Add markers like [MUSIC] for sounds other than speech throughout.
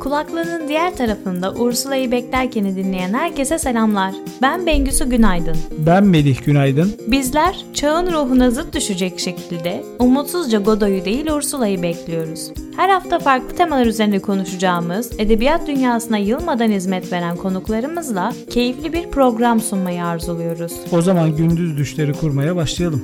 Kulaklarının diğer tarafında Ursula'yı beklerkeni dinleyen herkese selamlar. Ben Bengüsü Günaydın. Ben Melih Günaydın. Bizler çağın ruhuna zıt düşecek şekilde umutsuzca Godoy'u değil Ursula'yı bekliyoruz. Her hafta farklı temalar üzerinde konuşacağımız, edebiyat dünyasına yılmadan hizmet veren konuklarımızla keyifli bir program sunmayı arzuluyoruz. O zaman gündüz düşleri kurmaya başlayalım.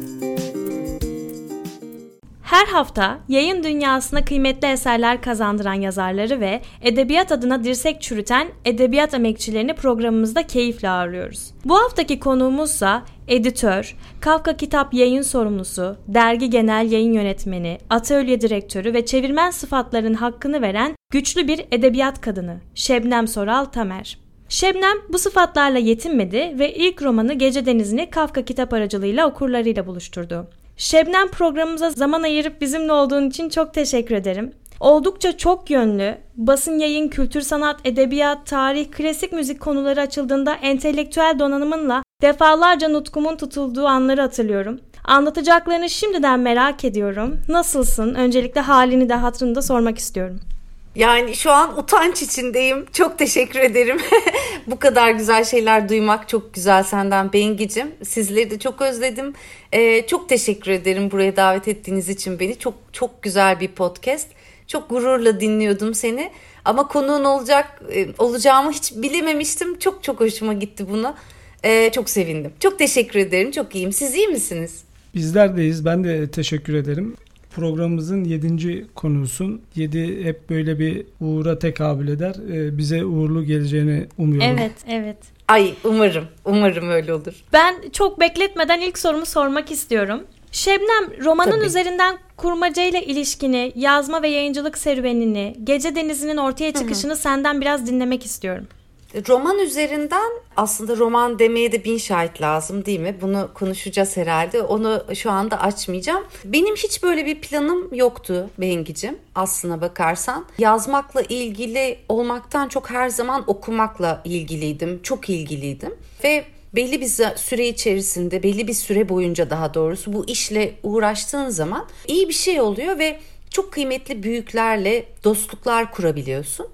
Her hafta yayın dünyasına kıymetli eserler kazandıran yazarları ve edebiyat adına dirsek çürüten edebiyat emekçilerini programımızda keyifle ağırlıyoruz. Bu haftaki konuğumuzsa editör, Kafka Kitap yayın sorumlusu, dergi genel yayın yönetmeni, atölye direktörü ve çevirmen sıfatların hakkını veren güçlü bir edebiyat kadını Şebnem Soral Tamer. Şebnem bu sıfatlarla yetinmedi ve ilk romanı Gece Denizi'ni Kafka kitap aracılığıyla okurlarıyla buluşturdu. Şebnem programımıza zaman ayırıp bizimle olduğun için çok teşekkür ederim. Oldukça çok yönlü, basın yayın, kültür sanat, edebiyat, tarih, klasik müzik konuları açıldığında entelektüel donanımınla defalarca nutkumun tutulduğu anları hatırlıyorum. Anlatacaklarını şimdiden merak ediyorum. Nasılsın? Öncelikle halini de hatırını da sormak istiyorum. Yani şu an utanç içindeyim. Çok teşekkür ederim. [LAUGHS] Bu kadar güzel şeyler duymak çok güzel senden Bengicim. Sizleri de çok özledim. Ee, çok teşekkür ederim buraya davet ettiğiniz için beni. Çok çok güzel bir podcast. Çok gururla dinliyordum seni. Ama konuğun olacak e, olacağımı hiç bilememiştim. Çok çok hoşuma gitti buna. Ee, çok sevindim. Çok teşekkür ederim. Çok iyiyim. Siz iyi misiniz? Bizler deyiz. Ben de teşekkür ederim programımızın yedinci konusun. Yedi hep böyle bir uğura tekabül eder. Ee, bize uğurlu geleceğini umuyorum. Evet, evet. Ay umarım, umarım öyle olur. Ben çok bekletmeden ilk sorumu sormak istiyorum. Şebnem, romanın Tabii. üzerinden kurmaca ile ilişkini, yazma ve yayıncılık serüvenini, Gece Denizi'nin ortaya çıkışını Hı-hı. senden biraz dinlemek istiyorum. Roman üzerinden aslında roman demeye de bin şahit lazım değil mi? Bunu konuşacağız herhalde. Onu şu anda açmayacağım. Benim hiç böyle bir planım yoktu Bengicim aslına bakarsan. Yazmakla ilgili olmaktan çok her zaman okumakla ilgiliydim. Çok ilgiliydim. Ve belli bir süre içerisinde, belli bir süre boyunca daha doğrusu bu işle uğraştığın zaman iyi bir şey oluyor ve çok kıymetli büyüklerle dostluklar kurabiliyorsun.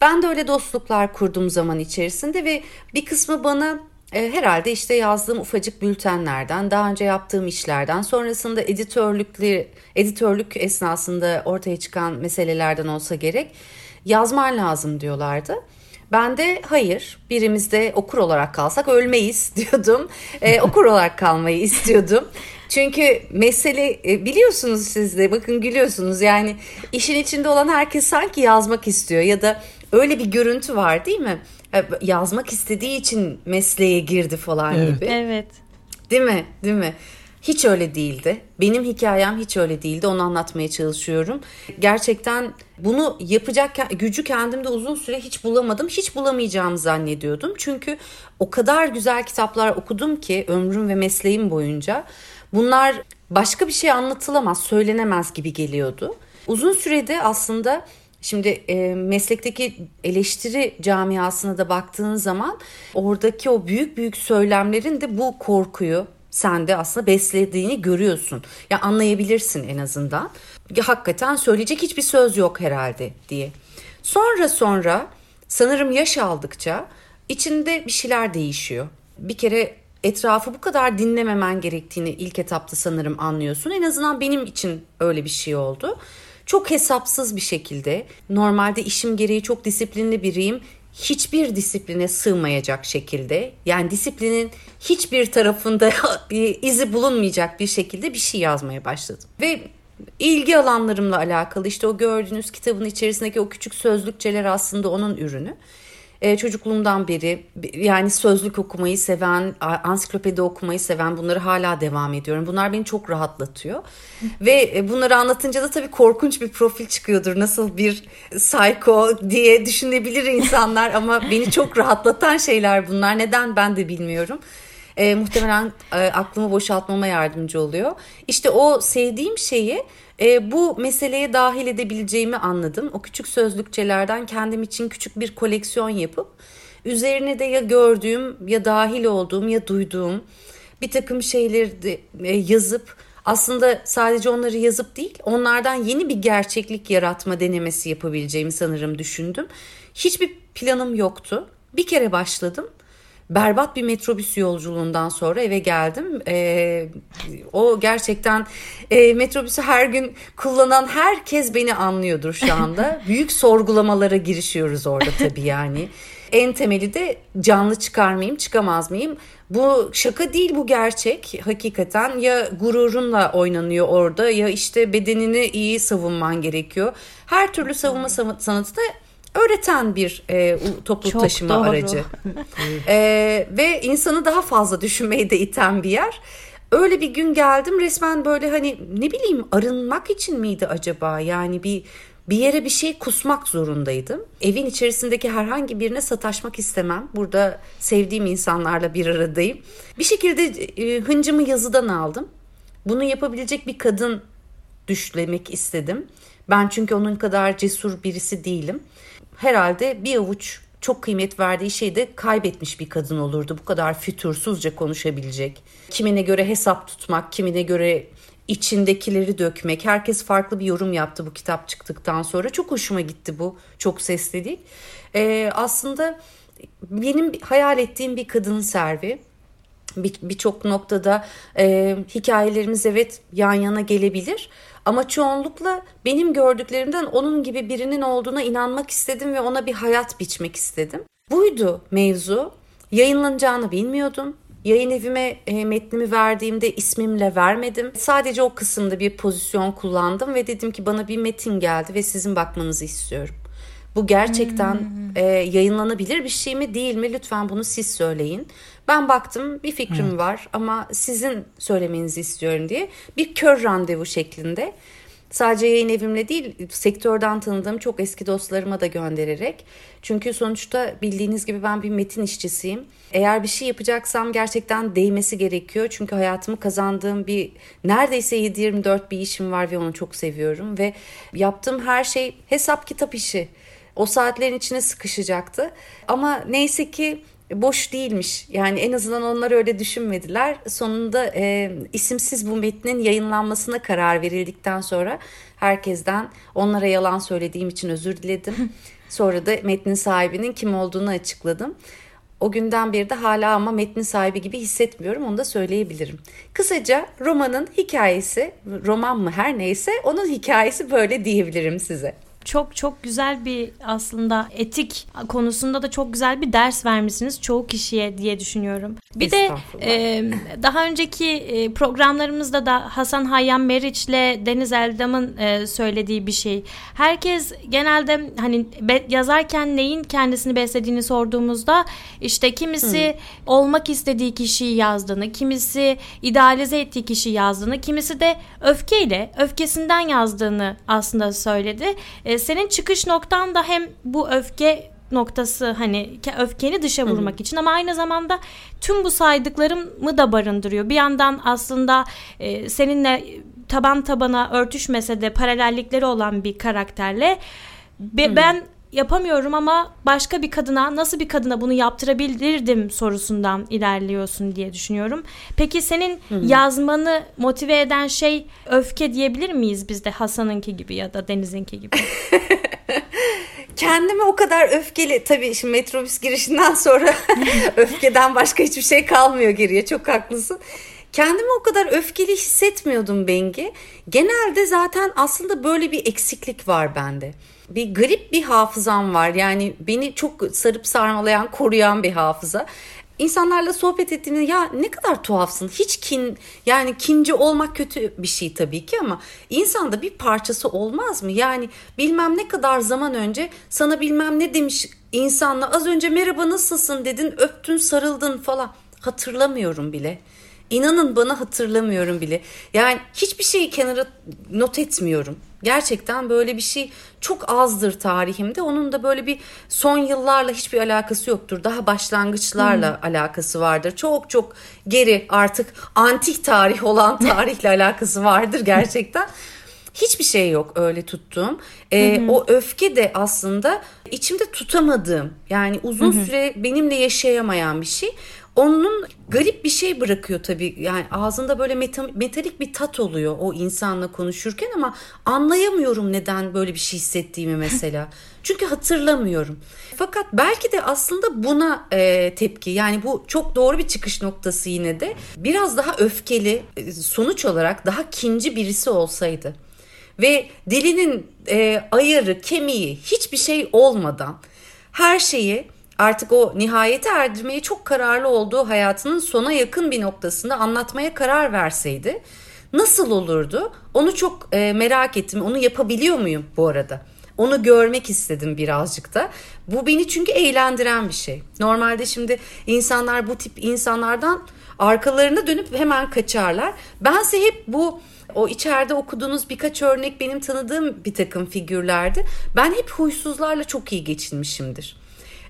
Ben de öyle dostluklar kurdum zaman içerisinde ve bir kısmı bana e, herhalde işte yazdığım ufacık bültenlerden, daha önce yaptığım işlerden, sonrasında editörlükleri, editörlük esnasında ortaya çıkan meselelerden olsa gerek yazman lazım diyorlardı. Ben de hayır birimiz de okur olarak kalsak ölmeyiz [LAUGHS] diyordum. Ee, okur olarak kalmayı [LAUGHS] istiyordum. Çünkü mesele e, biliyorsunuz siz de bakın gülüyorsunuz yani işin içinde olan herkes sanki yazmak istiyor ya da öyle bir görüntü var değil mi? E, yazmak istediği için mesleğe girdi falan evet. gibi. Evet. Değil mi? Değil mi? Hiç öyle değildi. Benim hikayem hiç öyle değildi. Onu anlatmaya çalışıyorum. Gerçekten bunu yapacak gücü kendimde uzun süre hiç bulamadım. Hiç bulamayacağımı zannediyordum. Çünkü o kadar güzel kitaplar okudum ki ömrüm ve mesleğim boyunca. Bunlar başka bir şey anlatılamaz, söylenemez gibi geliyordu. Uzun sürede aslında Şimdi e, meslekteki eleştiri camiasına da baktığın zaman oradaki o büyük büyük söylemlerin de bu korkuyu sende aslında beslediğini görüyorsun. Ya anlayabilirsin en azından. Ya, hakikaten söyleyecek hiçbir söz yok herhalde diye. Sonra sonra sanırım yaş aldıkça içinde bir şeyler değişiyor. Bir kere etrafı bu kadar dinlememen gerektiğini ilk etapta sanırım anlıyorsun. En azından benim için öyle bir şey oldu çok hesapsız bir şekilde normalde işim gereği çok disiplinli biriyim hiçbir disipline sığmayacak şekilde yani disiplinin hiçbir tarafında [LAUGHS] bir izi bulunmayacak bir şekilde bir şey yazmaya başladım. Ve ilgi alanlarımla alakalı işte o gördüğünüz kitabın içerisindeki o küçük sözlükçeler aslında onun ürünü e, çocukluğumdan beri yani sözlük okumayı seven, ansiklopedi okumayı seven bunları hala devam ediyorum. Bunlar beni çok rahatlatıyor. Ve e, bunları anlatınca da tabii korkunç bir profil çıkıyordur. Nasıl bir psycho diye düşünebilir insanlar ama beni çok rahatlatan şeyler bunlar. Neden ben de bilmiyorum. E, muhtemelen e, aklımı boşaltmama yardımcı oluyor. İşte o sevdiğim şeyi e, bu meseleye dahil edebileceğimi anladım. O küçük sözlükçelerden kendim için küçük bir koleksiyon yapıp üzerine de ya gördüğüm ya dahil olduğum ya duyduğum bir takım şeyleri de e, yazıp aslında sadece onları yazıp değil onlardan yeni bir gerçeklik yaratma denemesi yapabileceğimi sanırım düşündüm. Hiçbir planım yoktu. Bir kere başladım berbat bir metrobüs yolculuğundan sonra eve geldim. E, o gerçekten e, metrobüsü her gün kullanan herkes beni anlıyordur şu anda. [LAUGHS] Büyük sorgulamalara girişiyoruz orada tabii yani. En temeli de canlı çıkar mıyım, çıkamaz mıyım? Bu şaka değil bu gerçek. Hakikaten ya gururunla oynanıyor orada ya işte bedenini iyi savunman gerekiyor. Her türlü savunma sanatı da öğreten bir e, toplu Çok taşıma doğru. aracı. [LAUGHS] e, ve insanı daha fazla düşünmeyi de iten bir yer. Öyle bir gün geldim resmen böyle hani ne bileyim arınmak için miydi acaba? Yani bir bir yere bir şey kusmak zorundaydım. Evin içerisindeki herhangi birine sataşmak istemem. Burada sevdiğim insanlarla bir aradayım. Bir şekilde e, hıncımı yazıdan aldım. Bunu yapabilecek bir kadın düşlemek istedim. Ben çünkü onun kadar cesur birisi değilim herhalde bir avuç çok kıymet verdiği şeyi de kaybetmiş bir kadın olurdu. Bu kadar fütursuzca konuşabilecek. Kimine göre hesap tutmak, kimine göre içindekileri dökmek. Herkes farklı bir yorum yaptı bu kitap çıktıktan sonra. Çok hoşuma gitti bu. Çok sesledik. Ee, aslında benim hayal ettiğim bir kadın servi. Birçok bir noktada e, hikayelerimiz evet yan yana gelebilir. Ama çoğunlukla benim gördüklerimden onun gibi birinin olduğuna inanmak istedim ve ona bir hayat biçmek istedim. Buydu mevzu. Yayınlanacağını bilmiyordum. Yayın evime e, metnimi verdiğimde ismimle vermedim. Sadece o kısımda bir pozisyon kullandım ve dedim ki bana bir metin geldi ve sizin bakmanızı istiyorum. Bu gerçekten hmm. e, yayınlanabilir bir şey mi değil mi? Lütfen bunu siz söyleyin. Ben baktım bir fikrim hmm. var ama sizin söylemenizi istiyorum diye. Bir kör randevu şeklinde. Sadece yayın evimle değil sektörden tanıdığım çok eski dostlarıma da göndererek. Çünkü sonuçta bildiğiniz gibi ben bir metin işçisiyim. Eğer bir şey yapacaksam gerçekten değmesi gerekiyor. Çünkü hayatımı kazandığım bir neredeyse 7-24 bir işim var ve onu çok seviyorum. Ve yaptığım her şey hesap kitap işi o saatlerin içine sıkışacaktı. Ama neyse ki boş değilmiş. Yani en azından onlar öyle düşünmediler. Sonunda e, isimsiz bu metnin yayınlanmasına karar verildikten sonra herkesten onlara yalan söylediğim için özür diledim. [LAUGHS] Sonra da metnin sahibinin kim olduğunu açıkladım. O günden beri de hala ama metnin sahibi gibi hissetmiyorum onu da söyleyebilirim. Kısaca romanın hikayesi, roman mı her neyse onun hikayesi böyle diyebilirim size çok çok güzel bir aslında etik konusunda da çok güzel bir ders vermişsiniz çoğu kişiye diye düşünüyorum. Bir de e, daha önceki programlarımızda da Hasan Hayyan Meriç ile Deniz Eldam'ın e, söylediği bir şey. Herkes genelde hani be, yazarken neyin kendisini beslediğini sorduğumuzda işte kimisi Hı. olmak istediği kişiyi yazdığını, kimisi idealize ettiği kişiyi yazdığını, kimisi de öfkeyle, öfkesinden yazdığını aslında söyledi. E, e, senin çıkış noktan da hem bu öfke noktası hani öfkeni dışa vurmak Hı-hı. için ama aynı zamanda tüm bu saydıklarımı da barındırıyor. Bir yandan aslında e, seninle taban tabana örtüşmese de paralellikleri olan bir karakterle be, ben yapamıyorum ama başka bir kadına nasıl bir kadına bunu yaptırabilirdim sorusundan ilerliyorsun diye düşünüyorum. Peki senin Hı-hı. yazmanı motive eden şey öfke diyebilir miyiz biz de Hasan'ınki gibi ya da Deniz'inki gibi? [LAUGHS] Kendimi o kadar öfkeli tabii şimdi metrobüs girişinden sonra [LAUGHS] öfkeden başka hiçbir şey kalmıyor geriye çok haklısın. Kendimi o kadar öfkeli hissetmiyordum Bengi. Genelde zaten aslında böyle bir eksiklik var bende bir garip bir hafızam var. Yani beni çok sarıp sarmalayan, koruyan bir hafıza. İnsanlarla sohbet ettiğimde ya ne kadar tuhafsın. Hiç kin yani kinci olmak kötü bir şey tabii ki ama insanda bir parçası olmaz mı? Yani bilmem ne kadar zaman önce sana bilmem ne demiş insanla az önce merhaba nasılsın dedin öptün sarıldın falan hatırlamıyorum bile. İnanın bana hatırlamıyorum bile. Yani hiçbir şeyi kenara not etmiyorum. Gerçekten böyle bir şey çok azdır tarihimde. Onun da böyle bir son yıllarla hiçbir alakası yoktur. Daha başlangıçlarla hmm. alakası vardır. Çok çok geri artık antik tarih olan [LAUGHS] tarihle alakası vardır gerçekten. Hiçbir şey yok öyle tuttuğum. Ee, O öfke de aslında içimde tutamadığım yani uzun süre benimle yaşayamayan bir şey. Onun garip bir şey bırakıyor tabii. Yani ağzında böyle meta, metalik bir tat oluyor o insanla konuşurken ama anlayamıyorum neden böyle bir şey hissettiğimi mesela. [LAUGHS] Çünkü hatırlamıyorum. Fakat belki de aslında buna e, tepki yani bu çok doğru bir çıkış noktası yine de biraz daha öfkeli e, sonuç olarak daha kinci birisi olsaydı ve dilinin e, ayarı kemiği hiçbir şey olmadan her şeyi artık o nihayete erdirmeye çok kararlı olduğu hayatının sona yakın bir noktasında anlatmaya karar verseydi nasıl olurdu? Onu çok e, merak ettim. Onu yapabiliyor muyum bu arada? Onu görmek istedim birazcık da. Bu beni çünkü eğlendiren bir şey. Normalde şimdi insanlar bu tip insanlardan arkalarına dönüp hemen kaçarlar. Bense hep bu o içeride okuduğunuz birkaç örnek benim tanıdığım bir takım figürlerdi. Ben hep huysuzlarla çok iyi geçinmişimdir.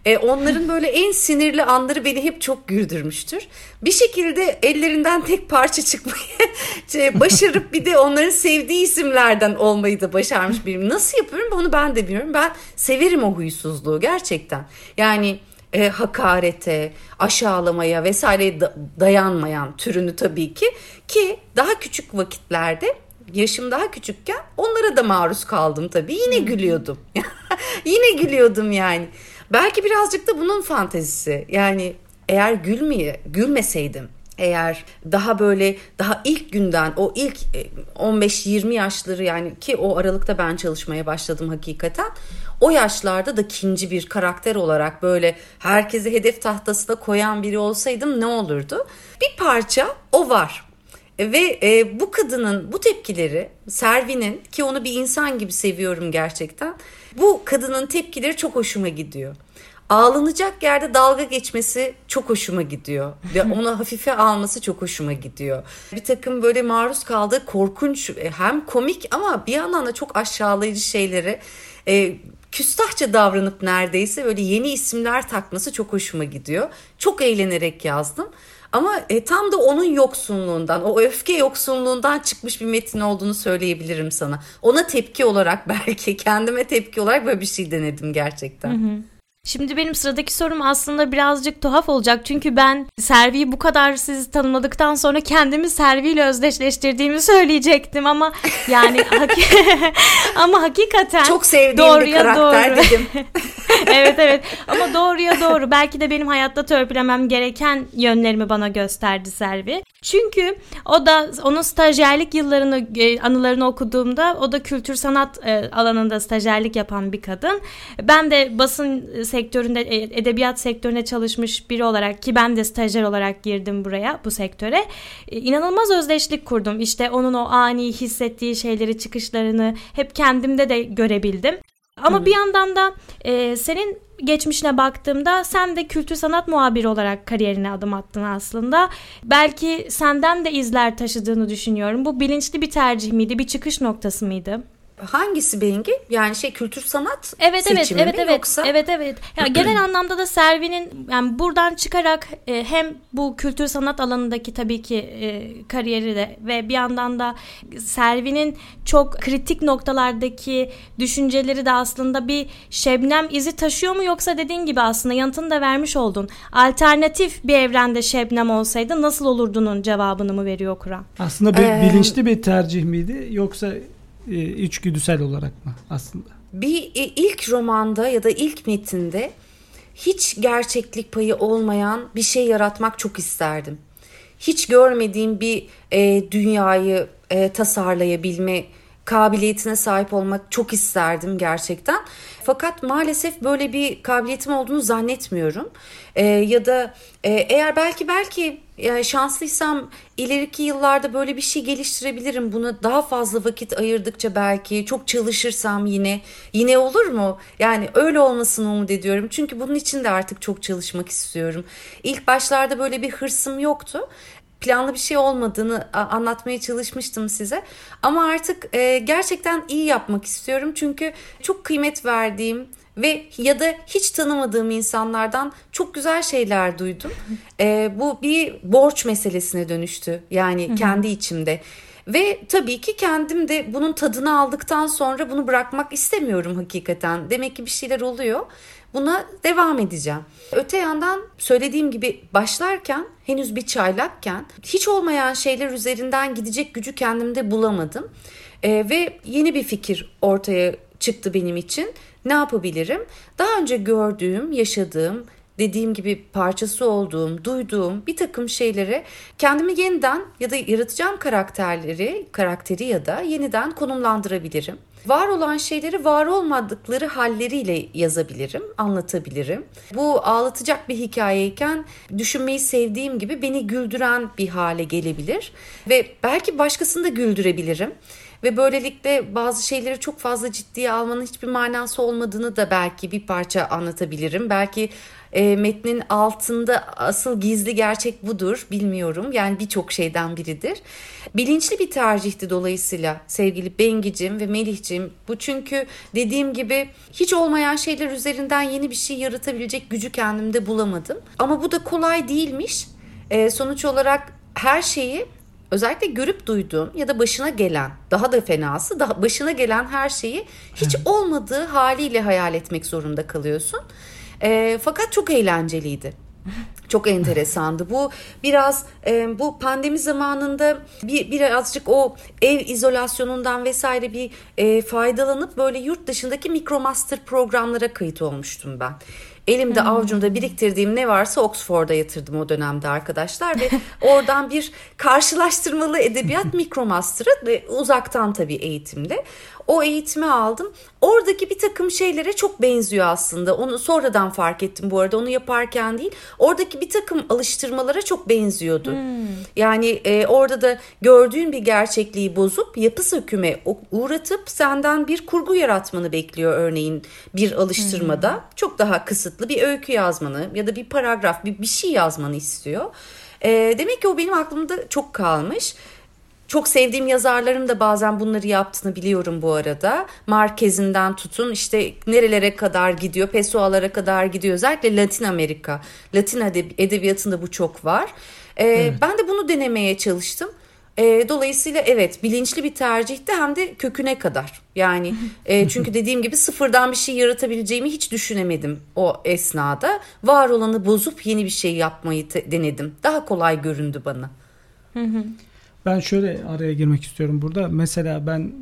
E, onların böyle en sinirli anları beni hep çok güldürmüştür. Bir şekilde ellerinden tek parça çıkmayı [LAUGHS] şey, başarıp bir de onların sevdiği isimlerden olmayı da başarmış birim. Nasıl yapıyorum onu ben de bilmiyorum. Ben severim o huysuzluğu gerçekten. Yani e, hakarete, aşağılamaya vesaire dayanmayan türünü tabii ki ki daha küçük vakitlerde yaşım daha küçükken onlara da maruz kaldım tabii. Yine gülüyordum. [LAUGHS] Yine gülüyordum yani. Belki birazcık da bunun fantezisi. Yani eğer gülmeye, gülmeseydim eğer daha böyle daha ilk günden o ilk 15-20 e, yaşları yani ki o aralıkta ben çalışmaya başladım hakikaten. O yaşlarda da ikinci bir karakter olarak böyle herkese hedef tahtasına koyan biri olsaydım ne olurdu? Bir parça o var. Ve e, bu kadının bu tepkileri Servi'nin ki onu bir insan gibi seviyorum gerçekten. Bu kadının tepkileri çok hoşuma gidiyor. Ağlanacak yerde dalga geçmesi çok hoşuma gidiyor. Ve [LAUGHS] onu hafife alması çok hoşuma gidiyor. Bir takım böyle maruz kaldığı korkunç e, hem komik ama bir yandan da çok aşağılayıcı şeyleri e, küstahça davranıp neredeyse böyle yeni isimler takması çok hoşuma gidiyor. Çok eğlenerek yazdım. Ama e, tam da onun yoksunluğundan, o öfke yoksunluğundan çıkmış bir metin olduğunu söyleyebilirim sana. Ona tepki olarak [LAUGHS] belki kendime tepki olarak böyle bir şey denedim gerçekten. Hı hı. Şimdi benim sıradaki sorum aslında birazcık tuhaf olacak. Çünkü ben Servi'yi bu kadar sizi tanımladıktan sonra kendimi Servi ile özdeşleştirdiğimi söyleyecektim ama yani [LAUGHS] [LAUGHS] ama hakikaten çok sevdiğim doğruya bir karakter doğru. dedim. [LAUGHS] evet evet ama doğruya doğru. Belki de benim hayatta törpülemem gereken yönlerimi bana gösterdi Servi. Çünkü o da onun stajyerlik yıllarını e, anılarını okuduğumda o da kültür sanat e, alanında stajyerlik yapan bir kadın. Ben de basın sektöründe e, edebiyat sektöründe çalışmış biri olarak ki ben de stajyer olarak girdim buraya bu sektöre e, inanılmaz özdeşlik kurdum. İşte onun o ani hissettiği şeyleri çıkışlarını hep kendimde de görebildim. Ama Hı. bir yandan da e, senin geçmişine baktığımda sen de kültür sanat muhabiri olarak kariyerine adım attın aslında. Belki senden de izler taşıdığını düşünüyorum. Bu bilinçli bir tercih miydi, bir çıkış noktası mıydı? Hangisi Bengi? Yani şey kültür sanat evet, evet, seçimi evet, mi evet, yoksa? Evet evet. Ya genel anlamda da Servi'nin yani buradan çıkarak e, hem bu kültür sanat alanındaki tabii ki e, kariyeri de ve bir yandan da Servi'nin çok kritik noktalardaki düşünceleri de aslında bir şebnem izi taşıyor mu yoksa dediğin gibi aslında yanıtını da vermiş oldun. Alternatif bir evrende şebnem olsaydı nasıl olurdunun cevabını mı veriyor Kur'an? Aslında bir, ee, bilinçli bir tercih miydi yoksa e, içgüdüsel olarak mı aslında? Bir e, ilk romanda ya da ilk metinde hiç gerçeklik payı olmayan bir şey yaratmak çok isterdim. Hiç görmediğim bir e, dünyayı e, tasarlayabilme kabiliyetine sahip olmak çok isterdim gerçekten. Fakat maalesef böyle bir kabiliyetim olduğunu zannetmiyorum. Ee, ya da e, eğer belki belki yani şanslıysam ileriki yıllarda böyle bir şey geliştirebilirim. Buna daha fazla vakit ayırdıkça belki çok çalışırsam yine yine olur mu? Yani öyle olmasını umut ediyorum. Çünkü bunun için de artık çok çalışmak istiyorum. İlk başlarda böyle bir hırsım yoktu planlı bir şey olmadığını anlatmaya çalışmıştım size. Ama artık e, gerçekten iyi yapmak istiyorum. Çünkü çok kıymet verdiğim ve ya da hiç tanımadığım insanlardan çok güzel şeyler duydum. E, bu bir borç meselesine dönüştü. Yani kendi içimde. Ve tabii ki kendim de bunun tadını aldıktan sonra bunu bırakmak istemiyorum hakikaten. Demek ki bir şeyler oluyor. Buna devam edeceğim. Öte yandan söylediğim gibi başlarken henüz bir çaylakken hiç olmayan şeyler üzerinden gidecek gücü kendimde bulamadım. Ee, ve yeni bir fikir ortaya çıktı benim için. Ne yapabilirim? Daha önce gördüğüm, yaşadığım, dediğim gibi parçası olduğum, duyduğum bir takım şeylere kendimi yeniden ya da yaratacağım karakterleri, karakteri ya da yeniden konumlandırabilirim. Var olan şeyleri var olmadıkları halleriyle yazabilirim, anlatabilirim. Bu ağlatacak bir hikayeyken düşünmeyi sevdiğim gibi beni güldüren bir hale gelebilir ve belki başkasını da güldürebilirim ve böylelikle bazı şeyleri çok fazla ciddiye almanın hiçbir manası olmadığını da belki bir parça anlatabilirim. Belki e, metnin altında asıl gizli gerçek budur bilmiyorum. Yani birçok şeyden biridir. Bilinçli bir tercihti dolayısıyla sevgili Bengicim ve Melihcim. Bu çünkü dediğim gibi hiç olmayan şeyler üzerinden yeni bir şey yaratabilecek gücü kendimde bulamadım. Ama bu da kolay değilmiş. E, sonuç olarak her şeyi özellikle görüp duyduğum ya da başına gelen daha da fenası daha başına gelen her şeyi hiç olmadığı haliyle hayal etmek zorunda kalıyorsun. E, fakat çok eğlenceliydi. Çok enteresandı. Bu biraz e, bu pandemi zamanında bir birazcık o ev izolasyonundan vesaire bir e, faydalanıp böyle yurt dışındaki mikromaster programlara kayıt olmuştum ben. Elimde hmm. avucumda biriktirdiğim ne varsa Oxford'a yatırdım o dönemde arkadaşlar ve [LAUGHS] oradan bir karşılaştırmalı edebiyat [LAUGHS] mikromaster'ı ve uzaktan tabii eğitimle o eğitimi aldım. Oradaki bir takım şeylere çok benziyor aslında. Onu sonradan fark ettim bu arada. Onu yaparken değil. Oradaki bir takım alıştırmalara çok benziyordu. Hmm. Yani e, orada da gördüğün bir gerçekliği bozup yapı söküme uğratıp senden bir kurgu yaratmanı bekliyor örneğin bir alıştırmada. Hmm. Çok daha kısıtlı bir öykü yazmanı ya da bir paragraf bir, bir şey yazmanı istiyor. E, demek ki o benim aklımda çok kalmış. Çok sevdiğim yazarların da bazen bunları yaptığını biliyorum bu arada. Marquez'inden tutun işte nerelere kadar gidiyor, Pessoa'lara kadar gidiyor. Özellikle Latin Amerika, Latin edebiyatında bu çok var. Ee, evet. Ben de bunu denemeye çalıştım. E, dolayısıyla evet bilinçli bir tercihti hem de köküne kadar. Yani [LAUGHS] e, çünkü dediğim gibi sıfırdan bir şey yaratabileceğimi hiç düşünemedim o esnada. Var olanı bozup yeni bir şey yapmayı denedim. Daha kolay göründü bana. Ben şöyle araya girmek istiyorum burada. Mesela ben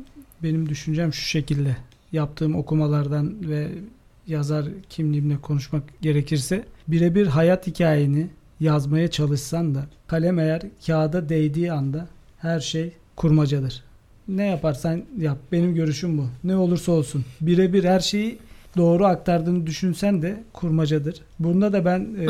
benim düşüncem şu şekilde. Yaptığım okumalardan ve yazar kimliğimle konuşmak gerekirse birebir hayat hikayeni yazmaya çalışsan da kalem eğer kağıda değdiği anda her şey kurmacadır. Ne yaparsan yap. Benim görüşüm bu. Ne olursa olsun. Birebir her şeyi doğru aktardığını düşünsen de kurmacadır. Bunda da ben e,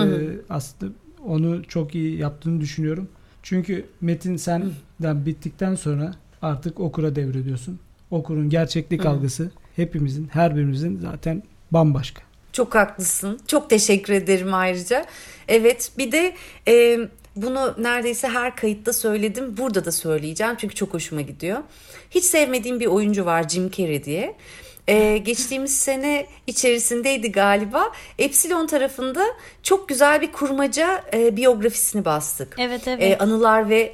aslında onu çok iyi yaptığını düşünüyorum. Çünkü metin senden bittikten sonra artık okura devrediyorsun. Okurun gerçeklik Hı. algısı hepimizin, her birimizin zaten bambaşka. Çok haklısın. Çok teşekkür ederim ayrıca. Evet bir de e, bunu neredeyse her kayıtta söyledim. Burada da söyleyeceğim çünkü çok hoşuma gidiyor. Hiç sevmediğim bir oyuncu var Jim Carrey diye. Ee, geçtiğimiz sene içerisindeydi galiba. Epsilon tarafında çok güzel bir kurmaca e, biyografisini bastık. Evet evet. Ee, anılar ve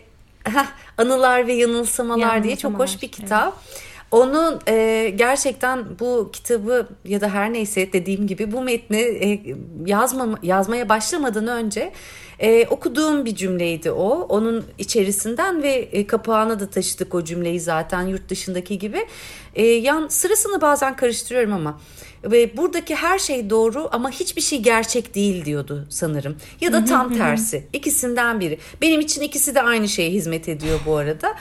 Anılar ve Yanılsamalar, Yanılsamalar diye çok hoş bir kitap. Evet. Onun e, gerçekten bu kitabı ya da her neyse dediğim gibi bu metni e, yazma, yazmaya başlamadan önce e, okuduğum bir cümleydi o. Onun içerisinden ve e, kapağına da taşıdık o cümleyi zaten yurt dışındaki gibi. E, yan sırasını bazen karıştırıyorum ama ve buradaki her şey doğru ama hiçbir şey gerçek değil diyordu sanırım. Ya da tam tersi. İkisinden biri. Benim için ikisi de aynı şeye hizmet ediyor bu arada.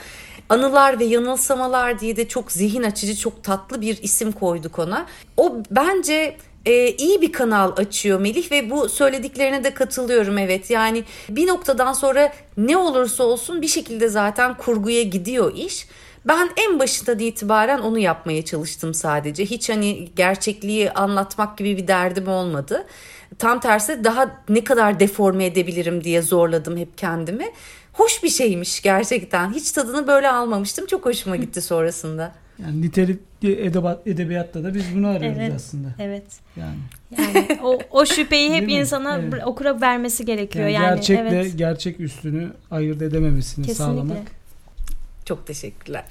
Anılar ve yanılsamalar diye de çok zihin açıcı, çok tatlı bir isim koyduk ona. O bence e, iyi bir kanal açıyor Melih ve bu söylediklerine de katılıyorum evet. Yani bir noktadan sonra ne olursa olsun bir şekilde zaten kurguya gidiyor iş. Ben en başından itibaren onu yapmaya çalıştım sadece. Hiç hani gerçekliği anlatmak gibi bir derdim olmadı. Tam tersi daha ne kadar deforme edebilirim diye zorladım hep kendimi. Hoş bir şeymiş gerçekten. Hiç tadını böyle almamıştım. Çok hoşuma gitti sonrasında. Yani nitelikli edebat, edebiyatta da biz bunu arıyoruz evet, aslında. Evet. Yani. Yani o, o şüpheyi hep insana evet. okura vermesi gerekiyor. Yani, yani gerçekle evet. gerçek üstünü ayırt edememesini Kesinlikle. sağlamak. Çok teşekkürler.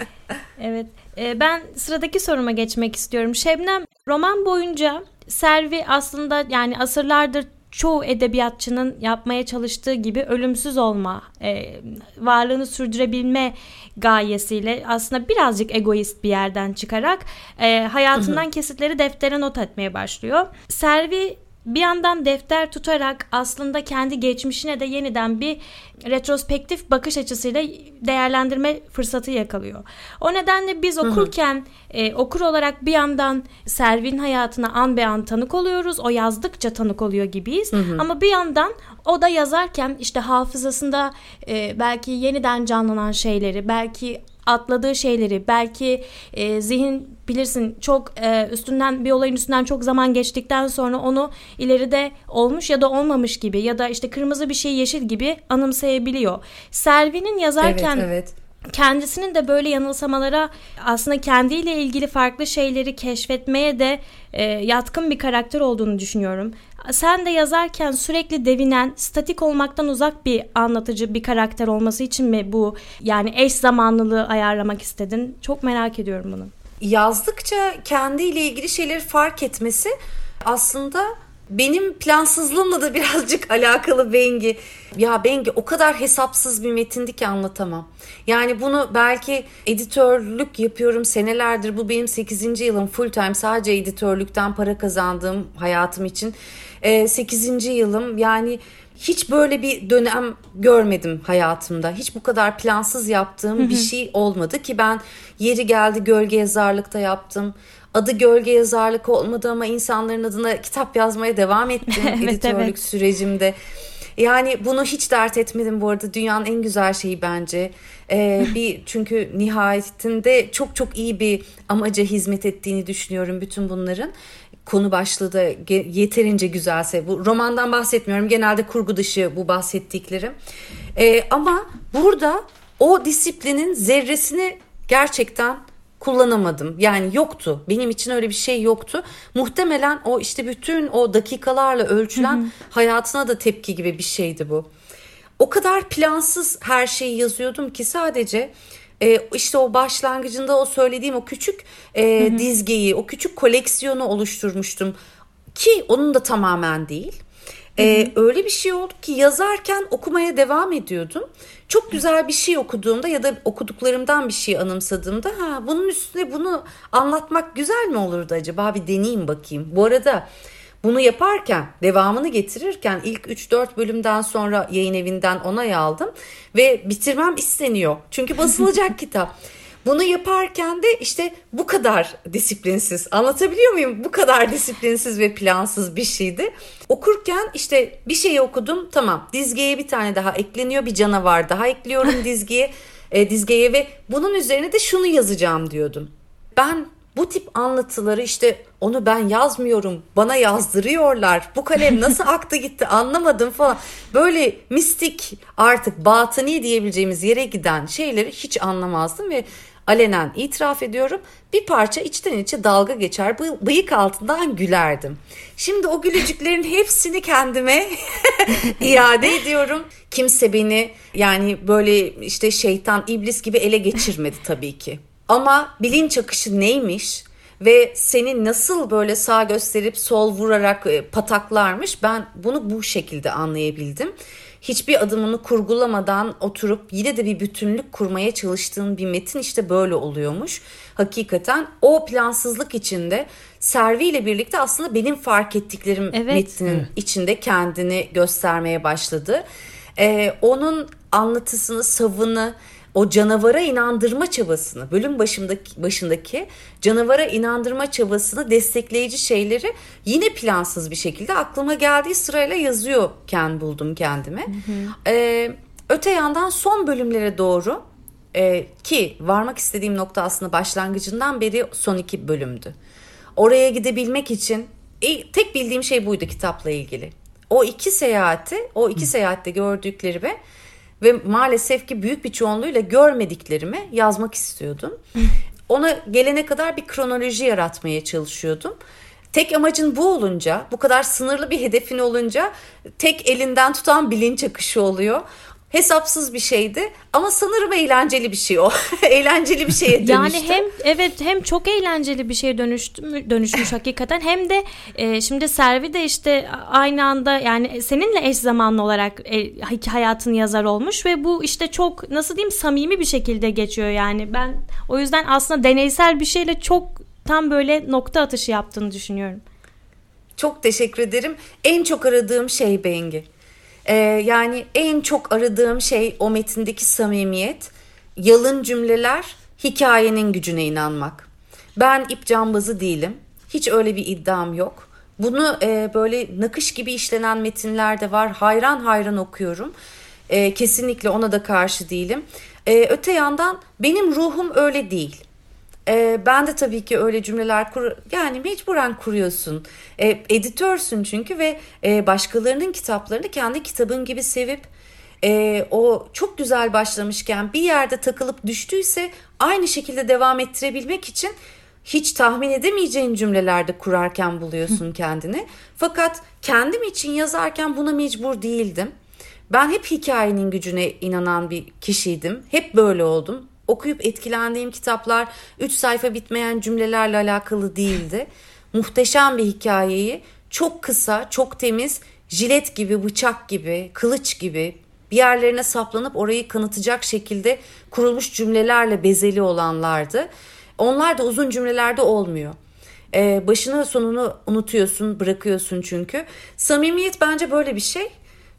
[LAUGHS] evet. E, ben sıradaki soruma geçmek istiyorum. Şebnem, roman boyunca Servi aslında yani asırlardır çoğu edebiyatçının yapmaya çalıştığı gibi ölümsüz olma, e, varlığını sürdürebilme gayesiyle aslında birazcık egoist bir yerden çıkarak e, hayatından kesitleri deftere not etmeye başlıyor. Servi bir yandan defter tutarak aslında kendi geçmişine de yeniden bir retrospektif bakış açısıyla değerlendirme fırsatı yakalıyor. O nedenle biz okurken e, okur olarak bir yandan Servin hayatına an be an tanık oluyoruz. O yazdıkça tanık oluyor gibiyiz. Hı hı. Ama bir yandan o da yazarken işte hafızasında e, belki yeniden canlanan şeyleri, belki atladığı şeyleri belki e, zihin bilirsin çok e, üstünden bir olayın üstünden çok zaman geçtikten sonra onu ileride olmuş ya da olmamış gibi ya da işte kırmızı bir şey yeşil gibi anımsayabiliyor. Selvi'nin yazarken evet, evet kendisinin de böyle yanılsamalara aslında kendiyle ilgili farklı şeyleri keşfetmeye de e, yatkın bir karakter olduğunu düşünüyorum. Sen de yazarken sürekli devinen, statik olmaktan uzak bir anlatıcı bir karakter olması için mi bu yani eş zamanlılığı ayarlamak istedin? Çok merak ediyorum bunu. Yazdıkça kendiyle ilgili şeyleri fark etmesi aslında benim plansızlığımla da birazcık [LAUGHS] alakalı Bengi. Ya Bengi o kadar hesapsız bir metindi ki anlatamam. Yani bunu belki editörlük yapıyorum senelerdir. Bu benim 8. yılım full time sadece editörlükten para kazandığım hayatım için. 8. Ee, yılım yani hiç böyle bir dönem görmedim hayatımda. Hiç bu kadar plansız yaptığım bir şey olmadı ki ben yeri geldi gölge yazarlıkta yaptım. Adı gölge yazarlık olmadı ama insanların adına kitap yazmaya devam ettim [LAUGHS] evet, editörlük evet. sürecimde. Yani bunu hiç dert etmedim bu arada. Dünyanın en güzel şeyi bence. Ee, [LAUGHS] bir çünkü nihayetinde çok çok iyi bir amaca hizmet ettiğini düşünüyorum bütün bunların konu başlığı da yeterince güzelse bu romandan bahsetmiyorum genelde kurgu dışı bu bahsettiklerim ee, ama burada o disiplinin zerresini gerçekten kullanamadım. Yani yoktu. Benim için öyle bir şey yoktu. Muhtemelen o işte bütün o dakikalarla ölçülen hı hı. hayatına da tepki gibi bir şeydi bu. O kadar plansız her şeyi yazıyordum ki sadece e, işte o başlangıcında o söylediğim o küçük e, hı hı. dizgeyi, o küçük koleksiyonu oluşturmuştum. Ki onun da tamamen değil. Ee, öyle bir şey oldu ki yazarken okumaya devam ediyordum. Çok güzel bir şey okuduğumda ya da okuduklarımdan bir şey anımsadığımda ha bunun üstüne bunu anlatmak güzel mi olurdu acaba bir deneyeyim bakayım. Bu arada bunu yaparken devamını getirirken ilk 3-4 bölümden sonra yayın evinden onay aldım ve bitirmem isteniyor. Çünkü basılacak [LAUGHS] kitap. Bunu yaparken de işte bu kadar disiplinsiz anlatabiliyor muyum? Bu kadar disiplinsiz ve plansız bir şeydi. Okurken işte bir şeyi okudum tamam dizgeye bir tane daha ekleniyor bir canavar daha ekliyorum [LAUGHS] dizgeye, e, dizgeye ve bunun üzerine de şunu yazacağım diyordum. Ben bu tip anlatıları işte onu ben yazmıyorum bana yazdırıyorlar bu kalem nasıl [LAUGHS] aktı gitti anlamadım falan böyle mistik artık batıni diyebileceğimiz yere giden şeyleri hiç anlamazdım ve alenen itiraf ediyorum bir parça içten içe dalga geçer bıyık altından gülerdim. Şimdi o gülücüklerin [LAUGHS] hepsini kendime [LAUGHS] iade ediyorum. Kimse beni yani böyle işte şeytan iblis gibi ele geçirmedi tabii ki. Ama bilinç akışı neymiş ve seni nasıl böyle sağ gösterip sol vurarak e, pataklarmış ben bunu bu şekilde anlayabildim hiçbir adımını kurgulamadan oturup yine de bir bütünlük kurmaya çalıştığın bir metin işte böyle oluyormuş. Hakikaten o plansızlık içinde Servi ile birlikte aslında benim fark ettiklerim evet. metnin evet. içinde kendini göstermeye başladı. Ee, onun anlatısını, savını, o canavara inandırma çabasını, bölüm başındaki, başındaki canavara inandırma çabasını destekleyici şeyleri yine plansız bir şekilde aklıma geldiği sırayla yazıyorken buldum kendimi. Hı hı. Ee, öte yandan son bölümlere doğru e, ki varmak istediğim nokta aslında başlangıcından beri son iki bölümdü. Oraya gidebilmek için e, tek bildiğim şey buydu kitapla ilgili. O iki seyahati, o iki seyahatte gördüklerimi ve maalesef ki büyük bir çoğunluğuyla görmediklerimi yazmak istiyordum. [LAUGHS] Ona gelene kadar bir kronoloji yaratmaya çalışıyordum. Tek amacın bu olunca, bu kadar sınırlı bir hedefin olunca tek elinden tutan bilinç akışı oluyor. Hesapsız bir şeydi ama sanırım eğlenceli bir şey o. [LAUGHS] eğlenceli bir şeye dönüştü. Yani hem evet hem çok eğlenceli bir şeye dönüştü dönüşmüş hakikaten hem de e, şimdi Servi de işte aynı anda yani seninle eş zamanlı olarak e, hayatın yazar olmuş ve bu işte çok nasıl diyeyim samimi bir şekilde geçiyor yani. Ben o yüzden aslında deneysel bir şeyle çok tam böyle nokta atışı yaptığını düşünüyorum. Çok teşekkür ederim. En çok aradığım şey Bengi. Ee, yani en çok aradığım şey o metindeki samimiyet, yalın cümleler, hikayenin gücüne inanmak. Ben ip cambazı değilim. Hiç öyle bir iddiam yok. Bunu e, böyle nakış gibi işlenen metinler de var. Hayran hayran okuyorum. E, kesinlikle ona da karşı değilim. E, öte yandan benim ruhum öyle değil. E, ben de tabii ki öyle cümleler kur yani mecburen kuruyorsun. E, editörsün çünkü ve e, başkalarının kitaplarını kendi kitabın gibi sevip e, o çok güzel başlamışken bir yerde takılıp düştüyse aynı şekilde devam ettirebilmek için hiç tahmin edemeyeceğin cümlelerde kurarken buluyorsun kendini. Fakat kendim için yazarken buna mecbur değildim. Ben hep hikayenin gücüne inanan bir kişiydim. Hep böyle oldum okuyup etkilendiğim kitaplar 3 sayfa bitmeyen cümlelerle alakalı değildi. Muhteşem bir hikayeyi çok kısa, çok temiz, jilet gibi, bıçak gibi, kılıç gibi bir yerlerine saplanıp orayı kanıtacak şekilde kurulmuş cümlelerle bezeli olanlardı. Onlar da uzun cümlelerde olmuyor. Ee, başını sonunu unutuyorsun, bırakıyorsun çünkü. Samimiyet bence böyle bir şey.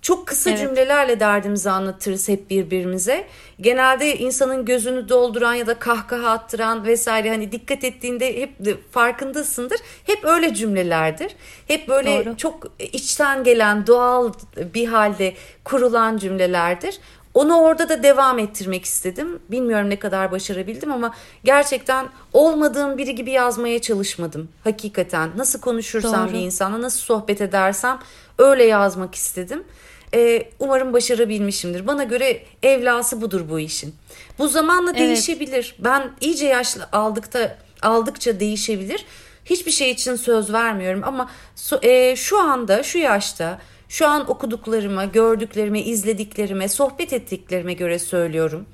Çok kısa evet. cümlelerle derdimizi anlatırız hep birbirimize. Genelde insanın gözünü dolduran ya da kahkaha attıran vesaire hani dikkat ettiğinde hep farkındasındır. Hep öyle cümlelerdir. Hep böyle Doğru. çok içten gelen doğal bir halde kurulan cümlelerdir. Onu orada da devam ettirmek istedim. Bilmiyorum ne kadar başarabildim ama gerçekten olmadığım biri gibi yazmaya çalışmadım. Hakikaten nasıl konuşursam Doğru. bir insana, nasıl sohbet edersem öyle yazmak istedim. Ee, umarım başarabilmişimdir. Bana göre evlası budur bu işin. Bu zamanla evet. değişebilir. Ben iyice yaşlı aldıkta aldıkça değişebilir. Hiçbir şey için söz vermiyorum ama e, şu anda şu yaşta şu an okuduklarıma, gördüklerime, izlediklerime, sohbet ettiklerime göre söylüyorum.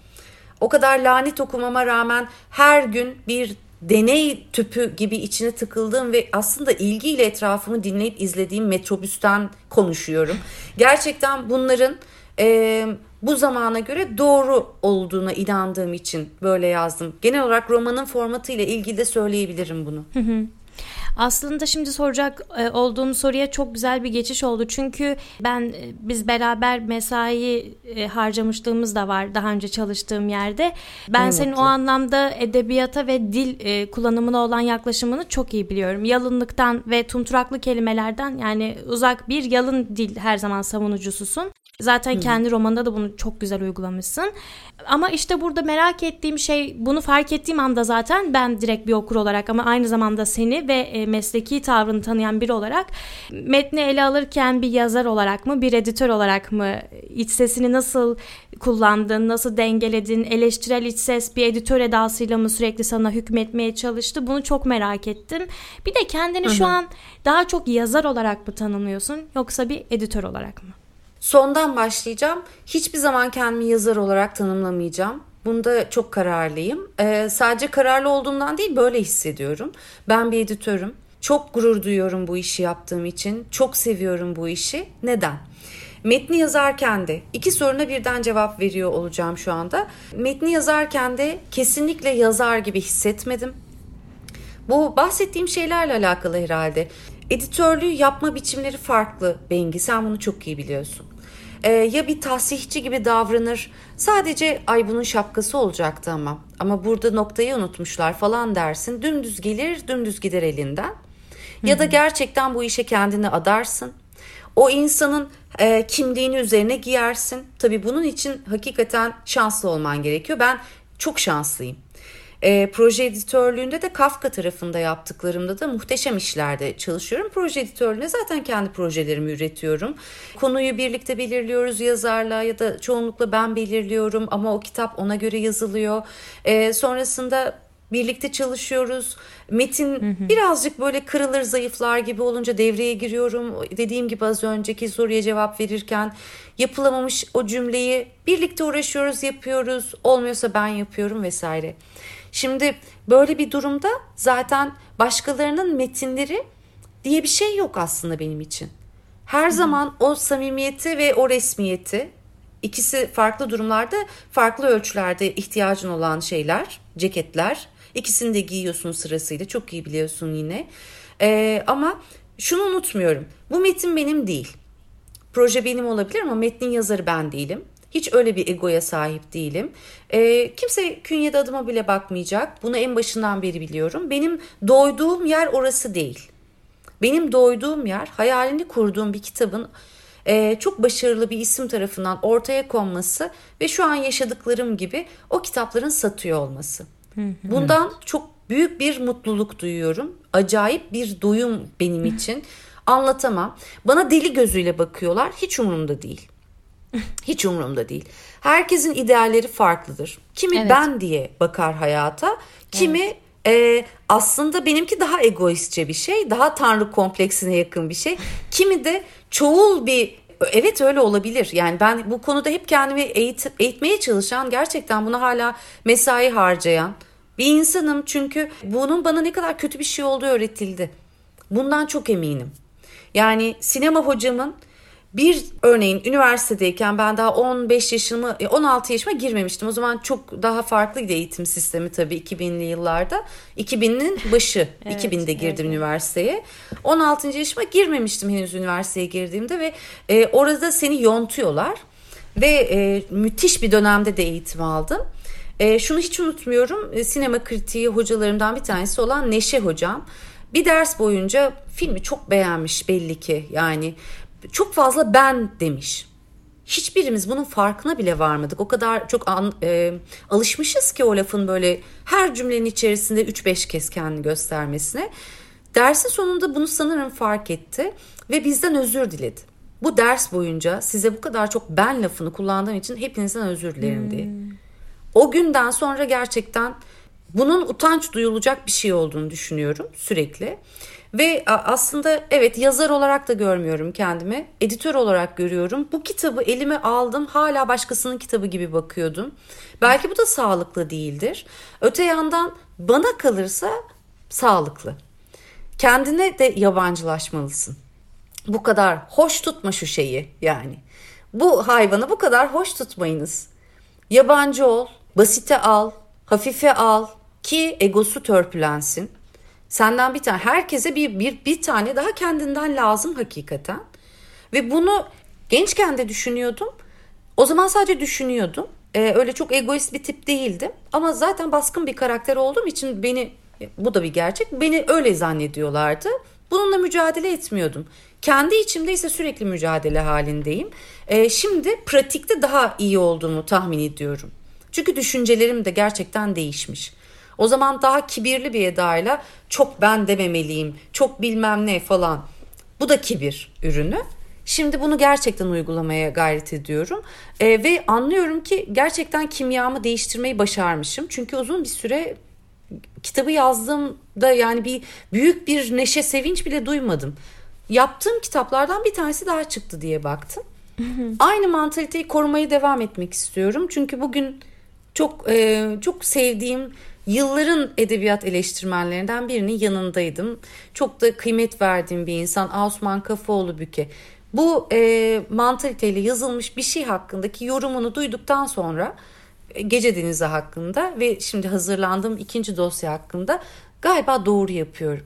O kadar lanet okumama rağmen her gün bir deney tüpü gibi içine tıkıldığım ve aslında ilgiyle etrafımı dinleyip izlediğim metrobüsten konuşuyorum. Gerçekten bunların e, bu zamana göre doğru olduğuna inandığım için böyle yazdım. Genel olarak romanın formatı ile ilgili de söyleyebilirim bunu. Hı hı. Aslında şimdi soracak e, olduğum soruya çok güzel bir geçiş oldu. Çünkü ben e, biz beraber mesai e, harcamışlığımız da var daha önce çalıştığım yerde. Ben evet. senin o anlamda edebiyata ve dil kullanımına olan yaklaşımını çok iyi biliyorum. Yalınlıktan ve tumturaklı kelimelerden yani uzak bir yalın dil her zaman savunucususun. Zaten Hı. kendi romanında da bunu çok güzel uygulamışsın. Ama işte burada merak ettiğim şey bunu fark ettiğim anda zaten ben direkt bir okur olarak ama aynı zamanda seni ve e, mesleki tavrını tanıyan biri olarak metni ele alırken bir yazar olarak mı bir editör olarak mı iç sesini nasıl kullandın, nasıl dengeledin, eleştirel iç ses bir editör edasıyla mı sürekli sana hükmetmeye çalıştı bunu çok merak ettim. Bir de kendini Hı-hı. şu an daha çok yazar olarak mı tanımlıyorsun yoksa bir editör olarak mı? Sondan başlayacağım. Hiçbir zaman kendimi yazar olarak tanımlamayacağım. Bunda çok kararlıyım. Ee, sadece kararlı olduğumdan değil böyle hissediyorum. Ben bir editörüm. Çok gurur duyuyorum bu işi yaptığım için. Çok seviyorum bu işi. Neden? Metni yazarken de iki soruna birden cevap veriyor olacağım şu anda. Metni yazarken de kesinlikle yazar gibi hissetmedim. Bu bahsettiğim şeylerle alakalı herhalde. Editörlüğü yapma biçimleri farklı Bengi. Sen bunu çok iyi biliyorsun. Ee, ya bir tahsihçi gibi davranır. Sadece ay bunun şapkası olacaktı ama. Ama burada noktayı unutmuşlar falan dersin. Dümdüz gelir, dümdüz gider elinden. Ya da gerçekten bu işe kendini adarsın. O insanın e, kimliğini üzerine giyersin. Tabii bunun için hakikaten şanslı olman gerekiyor. Ben çok şanslıyım. E, proje editörlüğünde de Kafka tarafında yaptıklarımda da muhteşem işlerde çalışıyorum. Proje editörlüğünde zaten kendi projelerimi üretiyorum. Konuyu birlikte belirliyoruz yazarla ya da çoğunlukla ben belirliyorum ama o kitap ona göre yazılıyor. E, sonrasında birlikte çalışıyoruz. Metin hı hı. birazcık böyle kırılır zayıflar gibi olunca devreye giriyorum. Dediğim gibi az önceki soruya cevap verirken yapılamamış o cümleyi birlikte uğraşıyoruz, yapıyoruz. Olmuyorsa ben yapıyorum vesaire. Şimdi böyle bir durumda zaten başkalarının metinleri diye bir şey yok aslında benim için. Her zaman o samimiyeti ve o resmiyeti ikisi farklı durumlarda farklı ölçülerde ihtiyacın olan şeyler, ceketler. İkisini de giyiyorsun sırasıyla çok iyi biliyorsun yine. Ee, ama şunu unutmuyorum. Bu metin benim değil. Proje benim olabilir ama metnin yazarı ben değilim. Hiç öyle bir egoya sahip değilim. E, kimse künyede adıma bile bakmayacak. Bunu en başından beri biliyorum. Benim doyduğum yer orası değil. Benim doyduğum yer hayalini kurduğum bir kitabın e, çok başarılı bir isim tarafından ortaya konması ve şu an yaşadıklarım gibi o kitapların satıyor olması. Bundan çok büyük bir mutluluk duyuyorum. Acayip bir doyum benim için. Anlatamam. Bana deli gözüyle bakıyorlar. Hiç umurumda değil. [LAUGHS] Hiç umurumda değil. Herkesin idealleri farklıdır. Kimi evet. ben diye bakar hayata, kimi evet. e, aslında benimki daha egoistçe bir şey, daha tanrı kompleksine yakın bir şey. [LAUGHS] Kimi de çoğul bir evet öyle olabilir. Yani ben bu konuda hep kendimi eğit, eğitmeye çalışan, gerçekten buna hala mesai harcayan bir insanım. Çünkü bunun bana ne kadar kötü bir şey olduğu öğretildi. Bundan çok eminim. Yani sinema hocamın bir örneğin üniversitedeyken ben daha 15 yaşımı 16 yaşıma girmemiştim. O zaman çok daha farklıydı eğitim sistemi tabii 2000'li yıllarda. 2000'in başı [LAUGHS] evet, 2000'de girdim evet. üniversiteye. 16. yaşıma girmemiştim henüz üniversiteye girdiğimde ve e, orada seni yontuyorlar. Ve e, müthiş bir dönemde de eğitim aldım. E, şunu hiç unutmuyorum. E, sinema kritiği hocalarımdan bir tanesi olan Neşe hocam. Bir ders boyunca filmi çok beğenmiş belli ki. Yani çok fazla ben demiş. Hiçbirimiz bunun farkına bile varmadık. O kadar çok an, e, alışmışız ki o lafın böyle her cümlenin içerisinde 3-5 kez kendini göstermesine. Dersin sonunda bunu sanırım fark etti ve bizden özür diledi. Bu ders boyunca size bu kadar çok ben lafını kullandığım için hepinizden özür dilerim hmm. diye. O günden sonra gerçekten bunun utanç duyulacak bir şey olduğunu düşünüyorum sürekli. Ve aslında evet yazar olarak da görmüyorum kendimi. Editör olarak görüyorum. Bu kitabı elime aldım. Hala başkasının kitabı gibi bakıyordum. Belki bu da sağlıklı değildir. Öte yandan bana kalırsa sağlıklı. Kendine de yabancılaşmalısın. Bu kadar hoş tutma şu şeyi yani. Bu hayvanı bu kadar hoş tutmayınız. Yabancı ol, basite al, hafife al ki egosu törpülensin. Senden bir tane herkese bir, bir, bir tane daha kendinden lazım hakikaten. Ve bunu gençken de düşünüyordum. O zaman sadece düşünüyordum. Ee, öyle çok egoist bir tip değildim. Ama zaten baskın bir karakter olduğum için beni bu da bir gerçek. Beni öyle zannediyorlardı. Bununla mücadele etmiyordum. Kendi içimde ise sürekli mücadele halindeyim. Ee, şimdi pratikte daha iyi olduğumu tahmin ediyorum. Çünkü düşüncelerim de gerçekten değişmiş. O zaman daha kibirli bir edayla çok ben dememeliyim, çok bilmem ne falan. Bu da kibir ürünü. Şimdi bunu gerçekten uygulamaya gayret ediyorum e, ve anlıyorum ki gerçekten kimyamı değiştirmeyi başarmışım. Çünkü uzun bir süre kitabı yazdığımda yani bir büyük bir neşe sevinç bile duymadım. Yaptığım kitaplardan bir tanesi daha çıktı diye baktım. [LAUGHS] Aynı mantaliteyi korumaya devam etmek istiyorum. Çünkü bugün çok e, çok sevdiğim yılların edebiyat eleştirmenlerinden birinin yanındaydım. Çok da kıymet verdiğim bir insan Osman Kafaoğlu Büke. Bu e, mantaliteyle yazılmış bir şey hakkındaki yorumunu duyduktan sonra e, Gece Denizi hakkında ve şimdi hazırlandığım ikinci dosya hakkında galiba doğru yapıyorum.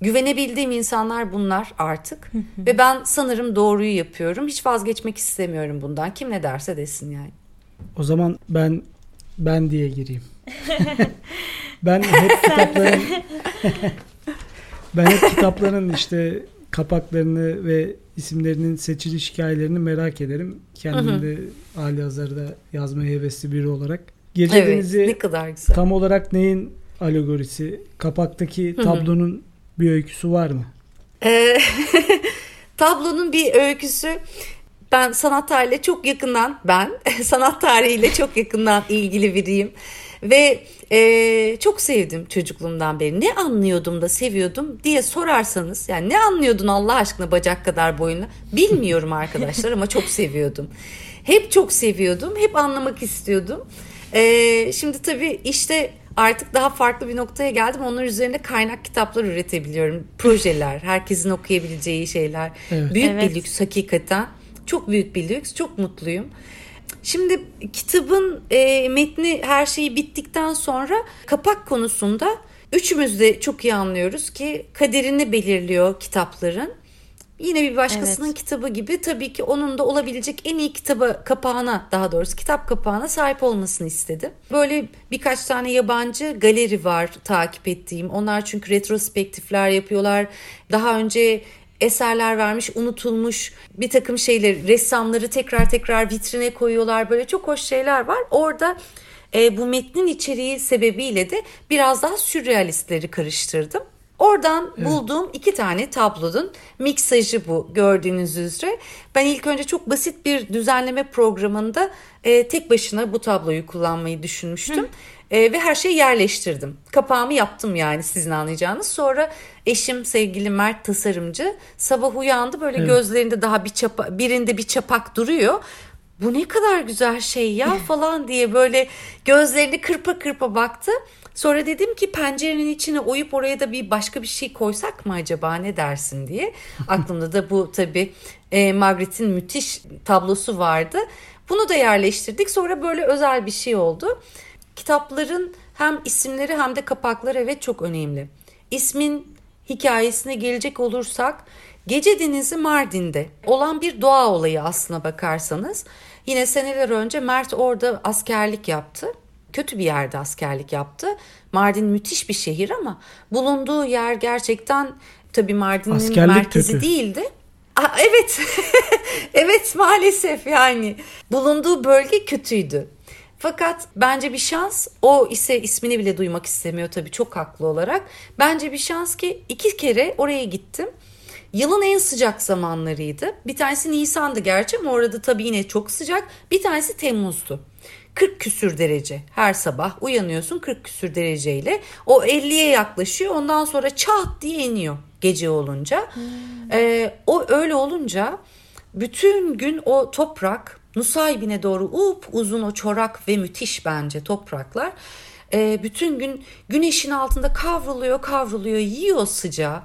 Güvenebildiğim insanlar bunlar artık ve ben sanırım doğruyu yapıyorum. Hiç vazgeçmek istemiyorum bundan. Kim ne derse desin yani. O zaman ben ben diye gireyim. [LAUGHS] ben hep kitapların [LAUGHS] ben hep kitapların işte kapaklarını ve isimlerinin seçiliş hikayelerini merak ederim. Kendim de hali hazırda yazmaya hevesli biri olarak. Gece evet, Denizi ne kadar güzel. tam olarak neyin alegorisi? Kapaktaki tablonun bir öyküsü var mı? Ee, [LAUGHS] tablonun bir öyküsü ben sanat tarihiyle çok yakından ben sanat tarihiyle çok yakından ilgili biriyim. Ve e, çok sevdim çocukluğumdan beri. Ne anlıyordum da seviyordum diye sorarsanız yani ne anlıyordun Allah aşkına bacak kadar boyunla bilmiyorum arkadaşlar ama çok seviyordum. Hep çok seviyordum. Hep anlamak istiyordum. E, şimdi tabii işte artık daha farklı bir noktaya geldim. Onlar üzerinde kaynak kitaplar üretebiliyorum. Projeler, herkesin okuyabileceği şeyler. Evet. Büyük evet. bir lüks hakikaten. Çok büyük bir lüks. Çok mutluyum. Şimdi kitabın e, metni her şeyi bittikten sonra kapak konusunda üçümüz de çok iyi anlıyoruz ki kaderini belirliyor kitapların. Yine bir başkasının evet. kitabı gibi tabii ki onun da olabilecek en iyi kitaba kapağına daha doğrusu kitap kapağına sahip olmasını istedim. Böyle birkaç tane yabancı galeri var takip ettiğim. Onlar çünkü retrospektifler yapıyorlar. Daha önce eserler vermiş, unutulmuş bir takım şeyleri, ressamları tekrar tekrar vitrine koyuyorlar. Böyle çok hoş şeyler var. Orada e, bu metnin içeriği sebebiyle de biraz daha sürrealistleri karıştırdım. Oradan evet. bulduğum iki tane tablonun miksajı bu gördüğünüz üzere. Ben ilk önce çok basit bir düzenleme programında e, tek başına bu tabloyu kullanmayı düşünmüştüm. Hı. E, ve her şeyi yerleştirdim. Kapağımı yaptım yani sizin anlayacağınız. Sonra eşim sevgili Mert tasarımcı sabah uyandı böyle evet. gözlerinde daha bir çapa, birinde bir çapak duruyor bu ne kadar güzel şey ya falan diye böyle gözlerini kırpa kırpa baktı. Sonra dedim ki pencerenin içine oyup oraya da bir başka bir şey koysak mı acaba ne dersin diye. [LAUGHS] Aklımda da bu tabii e, Margaret'in müthiş tablosu vardı. Bunu da yerleştirdik. Sonra böyle özel bir şey oldu. Kitapların hem isimleri hem de kapakları evet çok önemli. İsmin hikayesine gelecek olursak Gece Denizi Mardin'de olan bir doğa olayı aslına bakarsanız. Yine seneler önce Mert orada askerlik yaptı kötü bir yerde askerlik yaptı. Mardin müthiş bir şehir ama bulunduğu yer gerçekten tabii Mardin'in askerlik merkezi kötü. değildi. Aa, evet, [LAUGHS] evet maalesef yani bulunduğu bölge kötüydü. Fakat bence bir şans o ise ismini bile duymak istemiyor tabii çok haklı olarak. Bence bir şans ki iki kere oraya gittim. Yılın en sıcak zamanlarıydı. Bir tanesi Nisan'dı gerçi ama orada tabii yine çok sıcak. Bir tanesi Temmuz'du. 40 küsür derece her sabah uyanıyorsun 40 küsür dereceyle o 50'ye yaklaşıyor ondan sonra çat diye iniyor gece olunca hmm. ee, o öyle olunca bütün gün o toprak Nusaybin'e doğru up uzun o çorak ve müthiş bence topraklar ee, bütün gün güneşin altında kavruluyor kavruluyor yiyor sıcağı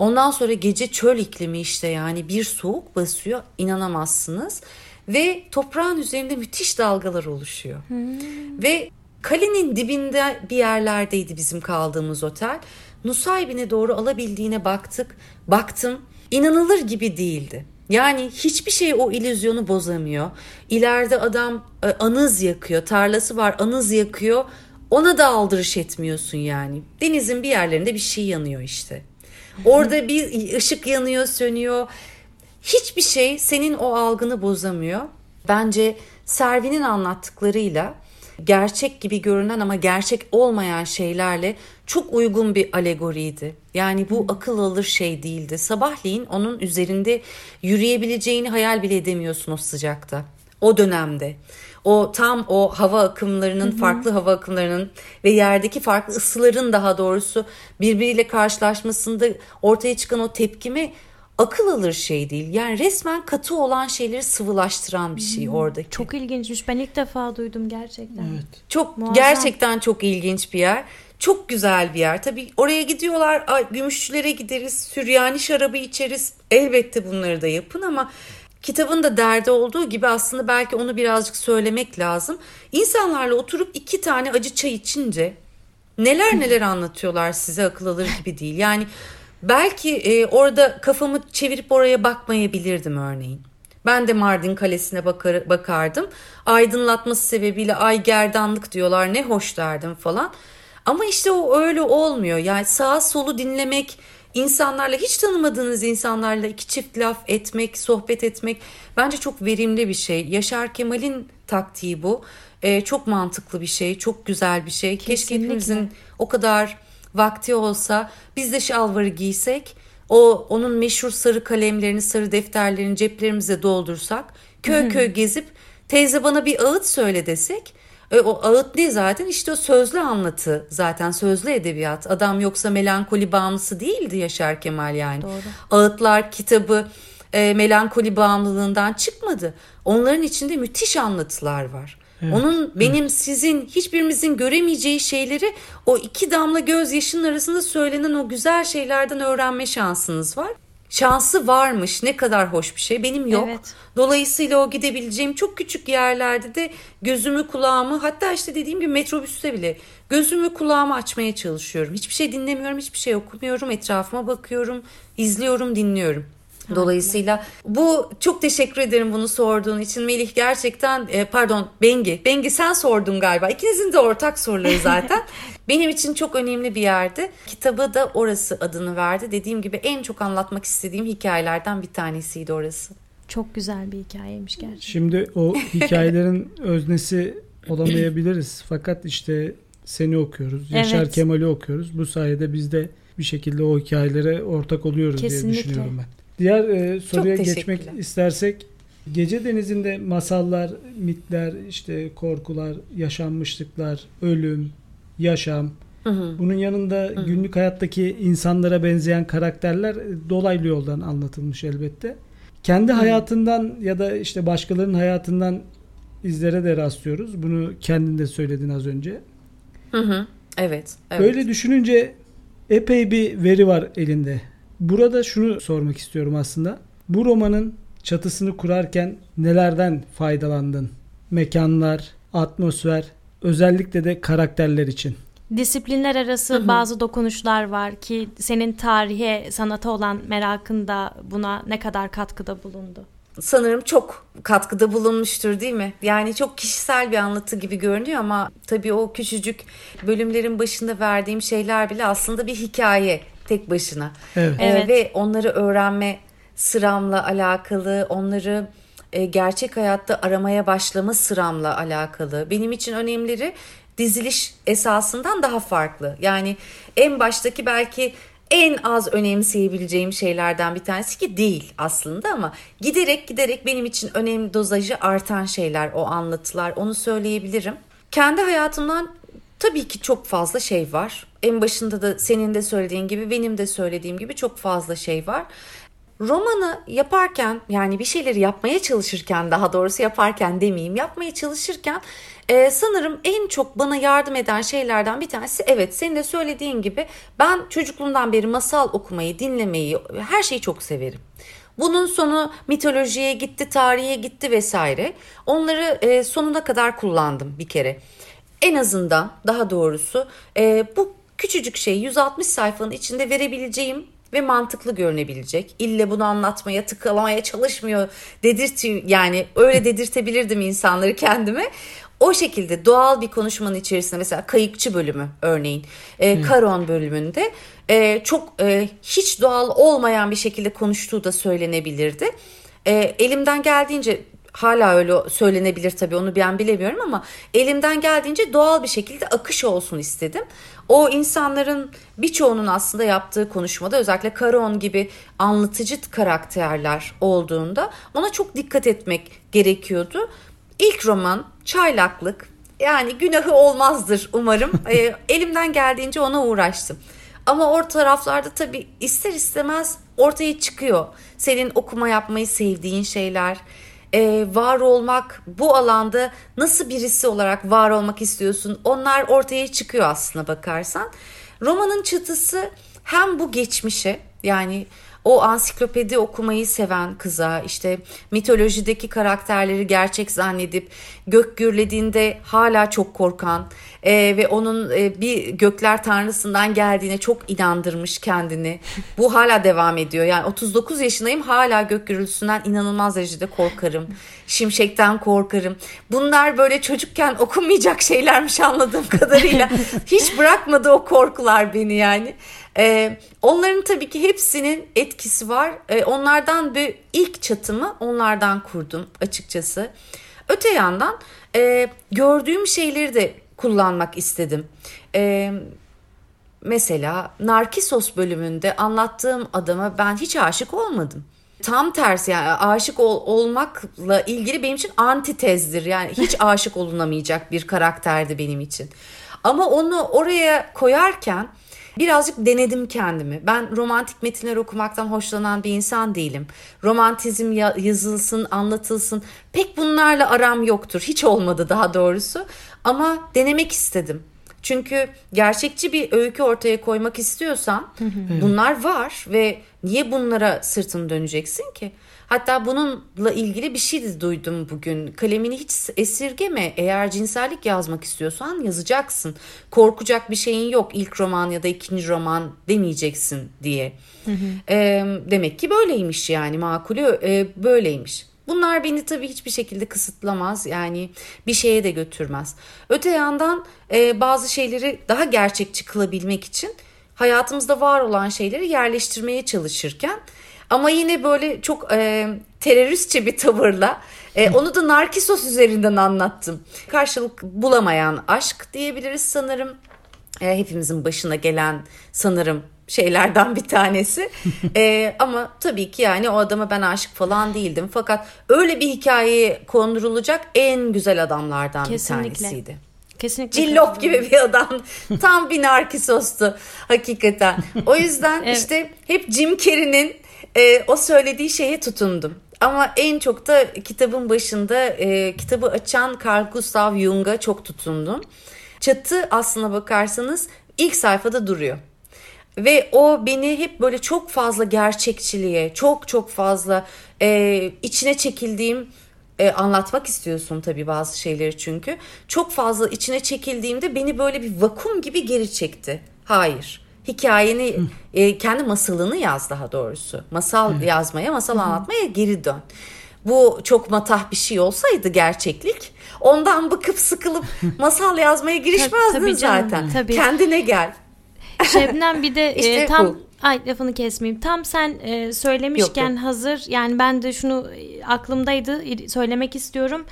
ondan sonra gece çöl iklimi işte yani bir soğuk basıyor inanamazsınız ve toprağın üzerinde müthiş dalgalar oluşuyor. Hmm. Ve kalenin dibinde bir yerlerdeydi bizim kaldığımız otel. Nusaybin'e doğru alabildiğine baktık. Baktım inanılır gibi değildi. Yani hiçbir şey o ilüzyonu bozamıyor. İleride adam e, anız yakıyor, tarlası var anız yakıyor. Ona da aldırış etmiyorsun yani. Denizin bir yerlerinde bir şey yanıyor işte. Orada bir ışık yanıyor, sönüyor. Hiçbir şey senin o algını bozamıyor. Bence Servi'nin anlattıklarıyla gerçek gibi görünen ama gerçek olmayan şeylerle çok uygun bir alegoriydi. Yani bu akıl alır şey değildi. Sabahleyin onun üzerinde yürüyebileceğini hayal bile edemiyorsun o sıcakta. O dönemde. O tam o hava akımlarının, hı hı. farklı hava akımlarının ve yerdeki farklı ısıların daha doğrusu birbiriyle karşılaşmasında ortaya çıkan o tepkimi akıl alır şey değil. Yani resmen katı olan şeyleri sıvılaştıran bir şey oradaki. Çok ilginçmiş. Ben ilk defa duydum gerçekten. Evet. Çok Muazzam. gerçekten çok ilginç bir yer. Çok güzel bir yer. Tabii oraya gidiyorlar. Gümüşçülere gideriz. Süryani şarabı içeriz. Elbette bunları da yapın ama kitabın da derdi olduğu gibi aslında belki onu birazcık söylemek lazım. İnsanlarla oturup iki tane acı çay içince neler neler anlatıyorlar size akıl alır gibi değil. Yani Belki e, orada kafamı çevirip oraya bakmayabilirdim örneğin. Ben de Mardin Kalesi'ne bakar, bakardım. Aydınlatması sebebiyle ay gerdanlık diyorlar ne hoş derdim falan. Ama işte o öyle olmuyor. Yani sağa solu dinlemek, insanlarla hiç tanımadığınız insanlarla iki çift laf etmek, sohbet etmek bence çok verimli bir şey. Yaşar Kemal'in taktiği bu. Ee, çok mantıklı bir şey, çok güzel bir şey. Kesinlikle. Keşke hepimizin o kadar vakti olsa biz de şalvarı giysek o onun meşhur sarı kalemlerini sarı defterlerini ceplerimize doldursak köy köy gezip teyze bana bir ağıt söyle desek E, o ağıt ne zaten? İşte o sözlü anlatı zaten sözlü edebiyat. Adam yoksa melankoli bağımlısı değildi Yaşar Kemal yani. Doğru. Ağıtlar kitabı e, melankoli bağımlılığından çıkmadı. Onların içinde müthiş anlatılar var. Evet, Onun benim evet. sizin hiçbirimizin göremeyeceği şeyleri o iki damla gözyaşının arasında söylenen o güzel şeylerden öğrenme şansınız var. Şansı varmış ne kadar hoş bir şey benim yok. Evet. Dolayısıyla o gidebileceğim çok küçük yerlerde de gözümü kulağımı hatta işte dediğim gibi metrobüste bile gözümü kulağımı açmaya çalışıyorum. Hiçbir şey dinlemiyorum hiçbir şey okumuyorum etrafıma bakıyorum izliyorum dinliyorum. Dolayısıyla bu çok teşekkür ederim bunu sorduğun için Melih gerçekten e, pardon Bengi. Bengi sen sordun galiba. İkinizin de ortak soruları zaten. [LAUGHS] Benim için çok önemli bir yerdi. Kitabı da orası adını verdi. Dediğim gibi en çok anlatmak istediğim hikayelerden bir tanesiydi orası. Çok güzel bir hikayeymiş gerçekten. Şimdi o [LAUGHS] hikayelerin öznesi olamayabiliriz. Fakat işte seni okuyoruz. Yaşar evet. Kemal'i okuyoruz. Bu sayede biz de bir şekilde o hikayelere ortak oluyoruz Kesinlikle. diye düşünüyorum ben. Diğer e, soruya geçmek istersek Gece denizinde masallar, mitler, işte korkular, yaşanmışlıklar, ölüm, yaşam. Hı hı. Bunun yanında hı hı. günlük hayattaki insanlara benzeyen karakterler dolaylı yoldan anlatılmış elbette. Kendi hı. hayatından ya da işte başkalarının hayatından izlere de rastlıyoruz. Bunu kendin de söyledin az önce. Hı hı. Evet, evet. Böyle düşününce epey bir veri var elinde. Burada şunu sormak istiyorum aslında. Bu romanın çatısını kurarken nelerden faydalandın? Mekanlar, atmosfer, özellikle de karakterler için. Disiplinler arası hı hı. bazı dokunuşlar var ki senin tarihe, sanata olan merakında buna ne kadar katkıda bulundu? sanırım çok katkıda bulunmuştur değil mi? Yani çok kişisel bir anlatı gibi görünüyor ama tabii o küçücük bölümlerin başında verdiğim şeyler bile aslında bir hikaye tek başına. Evet. Ee, evet. Ve onları öğrenme sıramla alakalı, onları e, gerçek hayatta aramaya başlama sıramla alakalı. Benim için önemleri diziliş esasından daha farklı. Yani en baştaki belki en az önemseyebileceğim şeylerden bir tanesi ki değil aslında ama giderek giderek benim için önemli dozajı artan şeyler o anlatılar onu söyleyebilirim. Kendi hayatımdan tabii ki çok fazla şey var. En başında da senin de söylediğin gibi benim de söylediğim gibi çok fazla şey var. Romanı yaparken yani bir şeyleri yapmaya çalışırken daha doğrusu yaparken demeyeyim yapmaya çalışırken e, sanırım en çok bana yardım eden şeylerden bir tanesi evet senin de söylediğin gibi ben çocukluğumdan beri masal okumayı dinlemeyi her şeyi çok severim. Bunun sonu mitolojiye gitti, tarihe gitti vesaire. Onları e, sonuna kadar kullandım bir kere. En azından daha doğrusu e, bu küçücük şey 160 sayfanın içinde verebileceğim ve mantıklı görünebilecek. İlle bunu anlatmaya, tıkalamaya çalışmıyor dedirti yani öyle dedirtebilirdim insanları kendime. O şekilde doğal bir konuşmanın içerisinde mesela kayıkçı bölümü örneğin e, Karon bölümünde e, çok e, hiç doğal olmayan bir şekilde konuştuğu da söylenebilirdi. E, elimden geldiğince hala öyle söylenebilir tabii onu ben bilemiyorum ama elimden geldiğince doğal bir şekilde akış olsun istedim. O insanların birçoğunun aslında yaptığı konuşmada özellikle Karon gibi anlatıcı karakterler olduğunda ona çok dikkat etmek gerekiyordu. İlk roman Çaylaklık yani günahı olmazdır umarım. [LAUGHS] e, elimden geldiğince ona uğraştım. Ama o taraflarda tabii ister istemez ortaya çıkıyor. Senin okuma yapmayı sevdiğin şeyler, e, var olmak, bu alanda nasıl birisi olarak var olmak istiyorsun onlar ortaya çıkıyor aslına bakarsan. Romanın çatısı hem bu geçmişe yani o ansiklopedi okumayı seven kıza işte mitolojideki karakterleri gerçek zannedip gök gürlediğinde hala çok korkan e, ve onun e, bir gökler tanrısından geldiğine çok inandırmış kendini. [LAUGHS] Bu hala devam ediyor. Yani 39 yaşındayım hala gök gürültüsünden inanılmaz derecede korkarım. Şimşekten korkarım. Bunlar böyle çocukken okunmayacak şeylermiş anladığım [LAUGHS] kadarıyla. Hiç bırakmadı o korkular beni yani. Ee, onların tabii ki hepsinin etkisi var. Ee, onlardan bir ilk çatımı onlardan kurdum açıkçası. Öte yandan e, gördüğüm şeyleri de kullanmak istedim. E, mesela Narkisos bölümünde anlattığım adama ben hiç aşık olmadım. tam tersi yani aşık ol, olmakla ilgili benim için antitezdir. Yani hiç [LAUGHS] aşık olunamayacak bir karakterdi benim için. Ama onu oraya koyarken birazcık denedim kendimi. Ben romantik metinler okumaktan hoşlanan bir insan değilim. Romantizm yazılsın, anlatılsın pek bunlarla aram yoktur. Hiç olmadı daha doğrusu. Ama denemek istedim. Çünkü gerçekçi bir öykü ortaya koymak istiyorsan bunlar var ve niye bunlara sırtını döneceksin ki? Hatta bununla ilgili bir şey de duydum bugün. Kalemini hiç esirgeme. Eğer cinsellik yazmak istiyorsan yazacaksın. Korkacak bir şeyin yok. İlk roman ya da ikinci roman demeyeceksin diye. Hı hı. E, demek ki böyleymiş yani makulü e, böyleymiş. Bunlar beni tabii hiçbir şekilde kısıtlamaz yani bir şeye de götürmez. Öte yandan e, bazı şeyleri daha gerçekçi kılabilmek için hayatımızda var olan şeyleri yerleştirmeye çalışırken ama yine böyle çok e, teröristçe bir tavırla e, onu da Narkisos üzerinden anlattım. Karşılık bulamayan aşk diyebiliriz sanırım. E, hepimizin başına gelen sanırım şeylerden bir tanesi. ee, [LAUGHS] ama tabii ki yani o adama ben aşık falan değildim. Fakat öyle bir hikayeye kondurulacak en güzel adamlardan Kesinlikle. bir tanesiydi. Kesinlikle. Cillop gibi bir adam. Tam bir narkisostu hakikaten. O yüzden [LAUGHS] evet. işte hep Jim Carrey'nin e, o söylediği şeye tutundum. Ama en çok da kitabın başında e, kitabı açan Carl Gustav Jung'a çok tutundum. Çatı aslına bakarsanız ilk sayfada duruyor. Ve o beni hep böyle çok fazla gerçekçiliğe, çok çok fazla e, içine çekildiğim e, anlatmak istiyorsun tabii bazı şeyleri çünkü. Çok fazla içine çekildiğimde beni böyle bir vakum gibi geri çekti. Hayır. Hikayeni, e, kendi masalını yaz daha doğrusu. Masal yazmaya, masal anlatmaya geri dön. Bu çok matah bir şey olsaydı gerçeklik. Ondan bıkıp sıkılıp masal yazmaya girişmezdin tabii canım, zaten. Tabii. Kendine gel. Şebnem bir de [LAUGHS] işte e, tam bu. Ay lafını kesmeyeyim. Tam sen e, söylemişken yok, yok. hazır yani ben de şunu e, aklımdaydı söylemek istiyorum.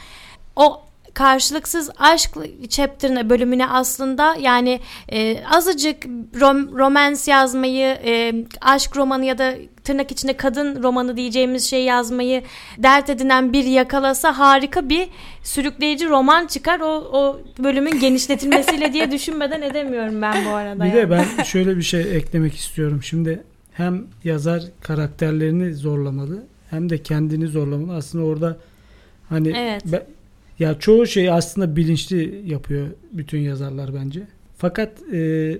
O karşılıksız aşk chapter'ına bölümüne aslında yani e, azıcık rom, romans yazmayı, e, aşk romanı ya da tırnak içinde kadın romanı diyeceğimiz şey yazmayı dert edinen bir yakalasa harika bir sürükleyici roman çıkar. O, o bölümün genişletilmesiyle diye [LAUGHS] düşünmeden edemiyorum ben bu arada. Bir yani. de ben şöyle bir şey eklemek istiyorum. Şimdi hem yazar karakterlerini zorlamalı hem de kendini zorlamalı. Aslında orada hani evet. ben, ya çoğu şey aslında bilinçli yapıyor bütün yazarlar bence. Fakat e,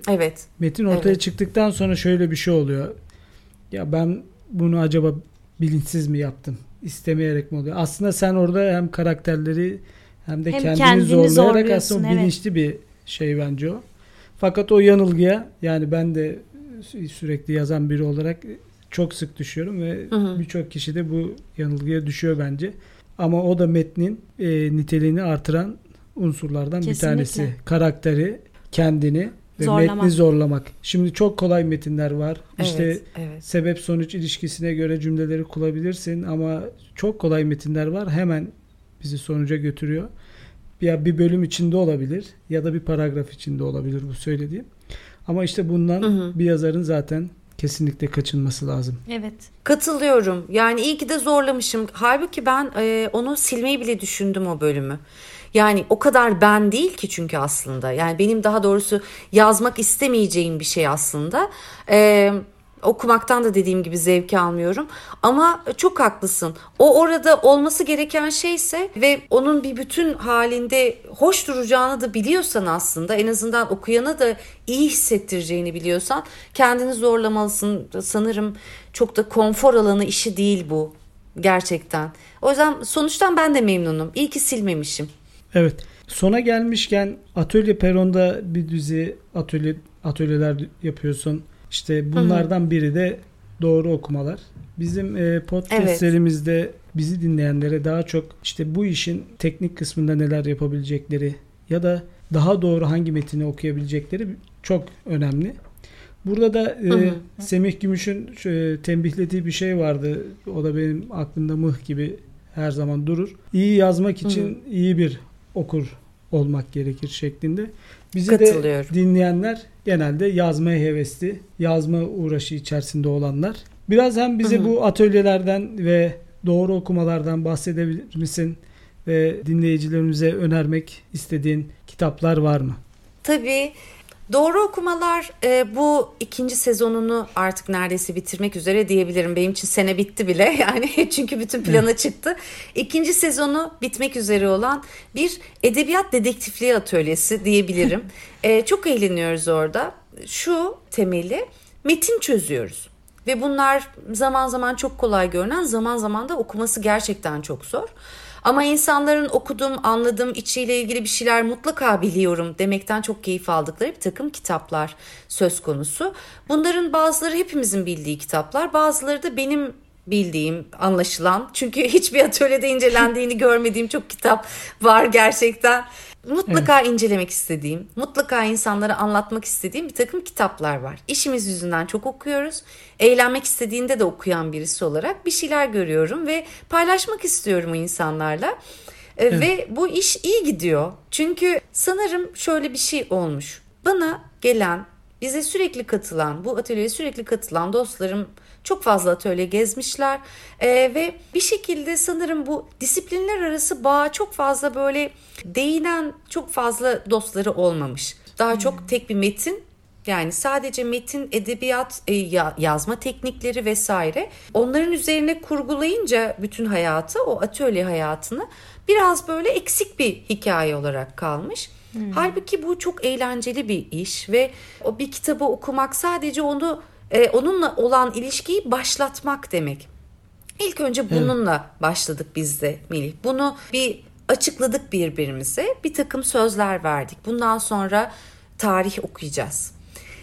evet. metin ortaya evet. çıktıktan sonra şöyle bir şey oluyor. Ya ben bunu acaba bilinçsiz mi yaptım? İstemeyerek mi oluyor? Aslında sen orada hem karakterleri hem de hem kendini, kendini zorlayarak aslında evet. bilinçli bir şey bence o. Fakat o yanılgıya yani ben de sürekli yazan biri olarak çok sık düşüyorum ve birçok kişi de bu yanılgıya düşüyor bence. Ama o da metnin e, niteliğini artıran unsurlardan Kesinlikle. bir tanesi. Karakteri, kendini ve zorlamak. metni zorlamak. Şimdi çok kolay metinler var. Evet, işte evet. sebep sonuç ilişkisine göre cümleleri kurabilirsin ama çok kolay metinler var. Hemen bizi sonuca götürüyor. Ya bir bölüm içinde olabilir ya da bir paragraf içinde olabilir bu söylediğim. Ama işte bundan hı hı. bir yazarın zaten kesinlikle kaçınması lazım. Evet. Katılıyorum. Yani iyi ki de zorlamışım. Halbuki ben e, onu silmeyi bile düşündüm o bölümü. Yani o kadar ben değil ki çünkü aslında. Yani benim daha doğrusu yazmak istemeyeceğim bir şey aslında. Eee okumaktan da dediğim gibi zevki almıyorum. Ama çok haklısın. O orada olması gereken şeyse ve onun bir bütün halinde hoş duracağını da biliyorsan aslında en azından okuyana da iyi hissettireceğini biliyorsan kendini zorlamalısın. Sanırım çok da konfor alanı işi değil bu gerçekten. O yüzden sonuçtan ben de memnunum. İyi ki silmemişim. Evet. Sona gelmişken atölye peronda bir dizi atölye atölyeler yapıyorsun. İşte bunlardan biri de doğru okumalar. Bizim e, podcast evet. bizi dinleyenlere daha çok işte bu işin teknik kısmında neler yapabilecekleri ya da daha doğru hangi metini okuyabilecekleri çok önemli. Burada da e, hı hı. Semih Gümüş'ün e, tembihlediği bir şey vardı. O da benim aklımda mıh gibi her zaman durur. İyi yazmak için hı hı. iyi bir okur olmak gerekir şeklinde. Bizi de dinleyenler genelde yazmaya hevesli, yazma uğraşı içerisinde olanlar Biraz hem bize bu atölyelerden ve doğru okumalardan bahsedebilir misin? Ve dinleyicilerimize önermek istediğin kitaplar var mı? Tabii. Doğru okumalar e, bu ikinci sezonunu artık neredeyse bitirmek üzere diyebilirim. Benim için sene bitti bile [LAUGHS] yani çünkü bütün plana çıktı. İkinci sezonu bitmek üzere olan bir edebiyat dedektifliği atölyesi diyebilirim. [LAUGHS] e, çok eğleniyoruz orada. Şu temeli metin çözüyoruz. Ve bunlar zaman zaman çok kolay görünen zaman zaman da okuması gerçekten çok zor. Ama insanların okudum, anladım, içiyle ilgili bir şeyler mutlaka biliyorum demekten çok keyif aldıkları bir takım kitaplar söz konusu. Bunların bazıları hepimizin bildiği kitaplar, bazıları da benim bildiğim, anlaşılan. Çünkü [LAUGHS] hiçbir atölyede incelendiğini görmediğim çok kitap var gerçekten. Mutlaka evet. incelemek istediğim, mutlaka insanlara anlatmak istediğim bir takım kitaplar var. İşimiz yüzünden çok okuyoruz. Eğlenmek istediğinde de okuyan birisi olarak bir şeyler görüyorum ve paylaşmak istiyorum o insanlarla. E, evet. Ve bu iş iyi gidiyor. Çünkü sanırım şöyle bir şey olmuş. Bana gelen, bize sürekli katılan, bu atölyeye sürekli katılan dostlarım çok fazla atölye gezmişler e, ve bir şekilde sanırım bu disiplinler arası bağ çok fazla böyle değinen çok fazla dostları olmamış. Daha hmm. çok tek bir metin yani sadece metin, edebiyat, e, yazma teknikleri vesaire onların üzerine kurgulayınca bütün hayatı, o atölye hayatını biraz böyle eksik bir hikaye olarak kalmış. Hmm. Halbuki bu çok eğlenceli bir iş ve o bir kitabı okumak sadece onu e, onunla olan ilişkiyi başlatmak demek. İlk önce bununla evet. başladık biz de Melih. Bunu bir açıkladık birbirimize. Bir takım sözler verdik. Bundan sonra tarih okuyacağız.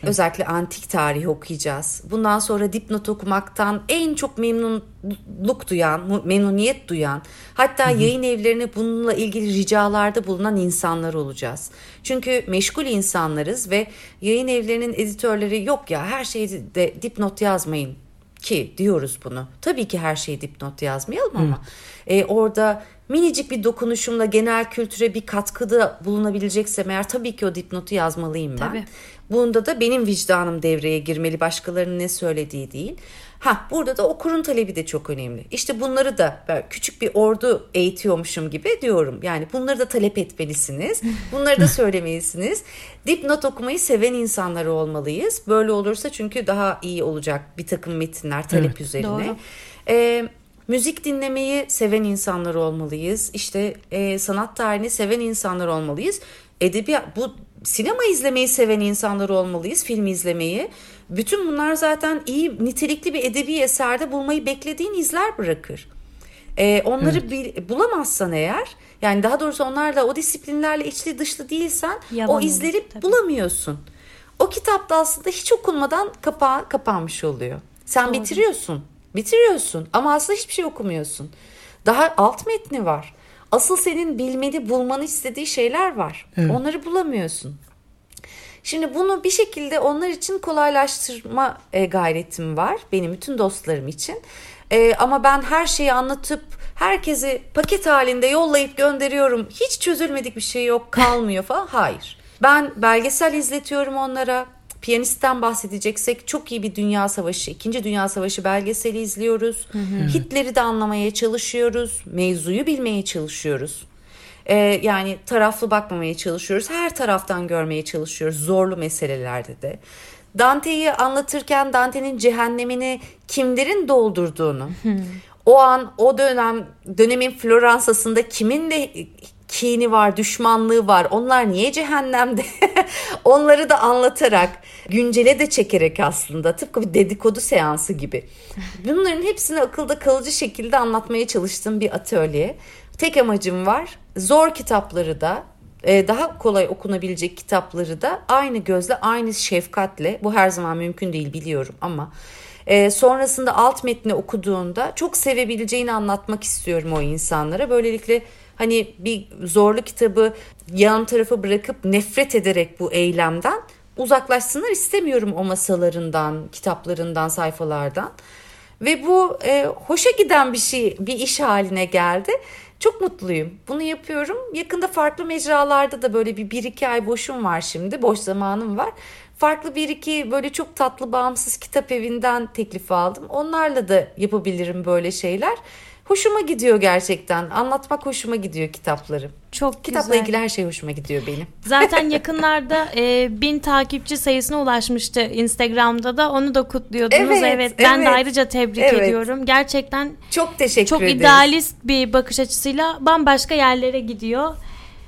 Özellikle antik tarihi okuyacağız. Bundan sonra dipnot okumaktan en çok memnunluk duyan, memnuniyet duyan, hatta Hı-hı. yayın evlerine bununla ilgili ricalarda bulunan insanlar olacağız. Çünkü meşgul insanlarız ve yayın evlerinin editörleri yok ya her şeyde dipnot yazmayın ki diyoruz bunu. Tabii ki her şeyi dipnot yazmayalım ama e, orada minicik bir dokunuşumla genel kültüre bir katkıda bulunabileceksem eğer tabii ki o dipnotu yazmalıyım ben. Tabii. Bunda da benim vicdanım devreye girmeli başkalarının ne söylediği değil. Ha burada da okurun talebi de çok önemli. İşte bunları da küçük bir ordu eğitiyormuşum gibi diyorum. Yani bunları da talep etmelisiniz. Bunları da [LAUGHS] söylemelisiniz. Dipnot okumayı seven insanlar olmalıyız. Böyle olursa çünkü daha iyi olacak bir takım metinler talep evet, üzerine. Doğru. Ee, müzik dinlemeyi seven insanlar olmalıyız. İşte e, sanat tarihini seven insanlar olmalıyız. Edebiyat bu sinema izlemeyi seven insanlar olmalıyız, film izlemeyi. Bütün bunlar zaten iyi, nitelikli bir edebi eserde bulmayı beklediğin izler bırakır. Ee, onları evet. bil, bulamazsan eğer, yani daha doğrusu onlarla o disiplinlerle içli dışlı değilsen Yalan o izleri olur, bulamıyorsun. O kitap da aslında hiç okunmadan kapağı kapanmış oluyor. Sen Doğru. bitiriyorsun, bitiriyorsun ama aslında hiçbir şey okumuyorsun. Daha alt metni var. Asıl senin bilmeni, bulmanı istediği şeyler var. Evet. Onları bulamıyorsun. Şimdi bunu bir şekilde onlar için kolaylaştırma e, gayretim var. Benim bütün dostlarım için. E, ama ben her şeyi anlatıp herkesi paket halinde yollayıp gönderiyorum. Hiç çözülmedik bir şey yok kalmıyor falan. Hayır. Ben belgesel izletiyorum onlara. Piyanisten bahsedeceksek çok iyi bir Dünya Savaşı, İkinci Dünya Savaşı belgeseli izliyoruz. Hı hı. Hitler'i de anlamaya çalışıyoruz. Mevzuyu bilmeye çalışıyoruz. Ee, yani taraflı bakmamaya çalışıyoruz. Her taraftan görmeye çalışıyoruz zorlu meselelerde de. Dante'yi anlatırken Dante'nin cehennemini kimlerin doldurduğunu, o an o dönem dönemin Floransa'sında kimin de kini var, düşmanlığı var. Onlar niye cehennemde? [LAUGHS] Onları da anlatarak, güncele de çekerek aslında tıpkı bir dedikodu seansı gibi. Bunların hepsini akılda kalıcı şekilde anlatmaya çalıştığım bir atölye. Tek amacım var. Zor kitapları da e, daha kolay okunabilecek kitapları da aynı gözle, aynı şefkatle, bu her zaman mümkün değil biliyorum ama e, sonrasında alt metni okuduğunda çok sevebileceğini anlatmak istiyorum o insanlara. Böylelikle hani bir zorlu kitabı yan tarafa bırakıp nefret ederek bu eylemden uzaklaşsınlar istemiyorum o masalarından, kitaplarından, sayfalardan. Ve bu e, hoşa giden bir şey, bir iş haline geldi. Çok mutluyum. Bunu yapıyorum. Yakında farklı mecralarda da böyle bir bir iki ay boşum var şimdi. Boş zamanım var. Farklı bir iki böyle çok tatlı bağımsız kitap evinden teklif aldım. Onlarla da yapabilirim böyle şeyler. Hoşuma gidiyor gerçekten. Anlatmak hoşuma gidiyor kitapları. Çok Kitapla güzel. ilgili her şey hoşuma gidiyor benim. Zaten [LAUGHS] yakınlarda e, bin takipçi sayısına ulaşmıştı Instagram'da da onu da kutluyordunuz. Evet, Evet, ben de evet. ayrıca tebrik Evet. ediyorum. Gerçekten Çok teşekkür çok ederiz. idealist bir bakış açısıyla bambaşka yerlere gidiyor.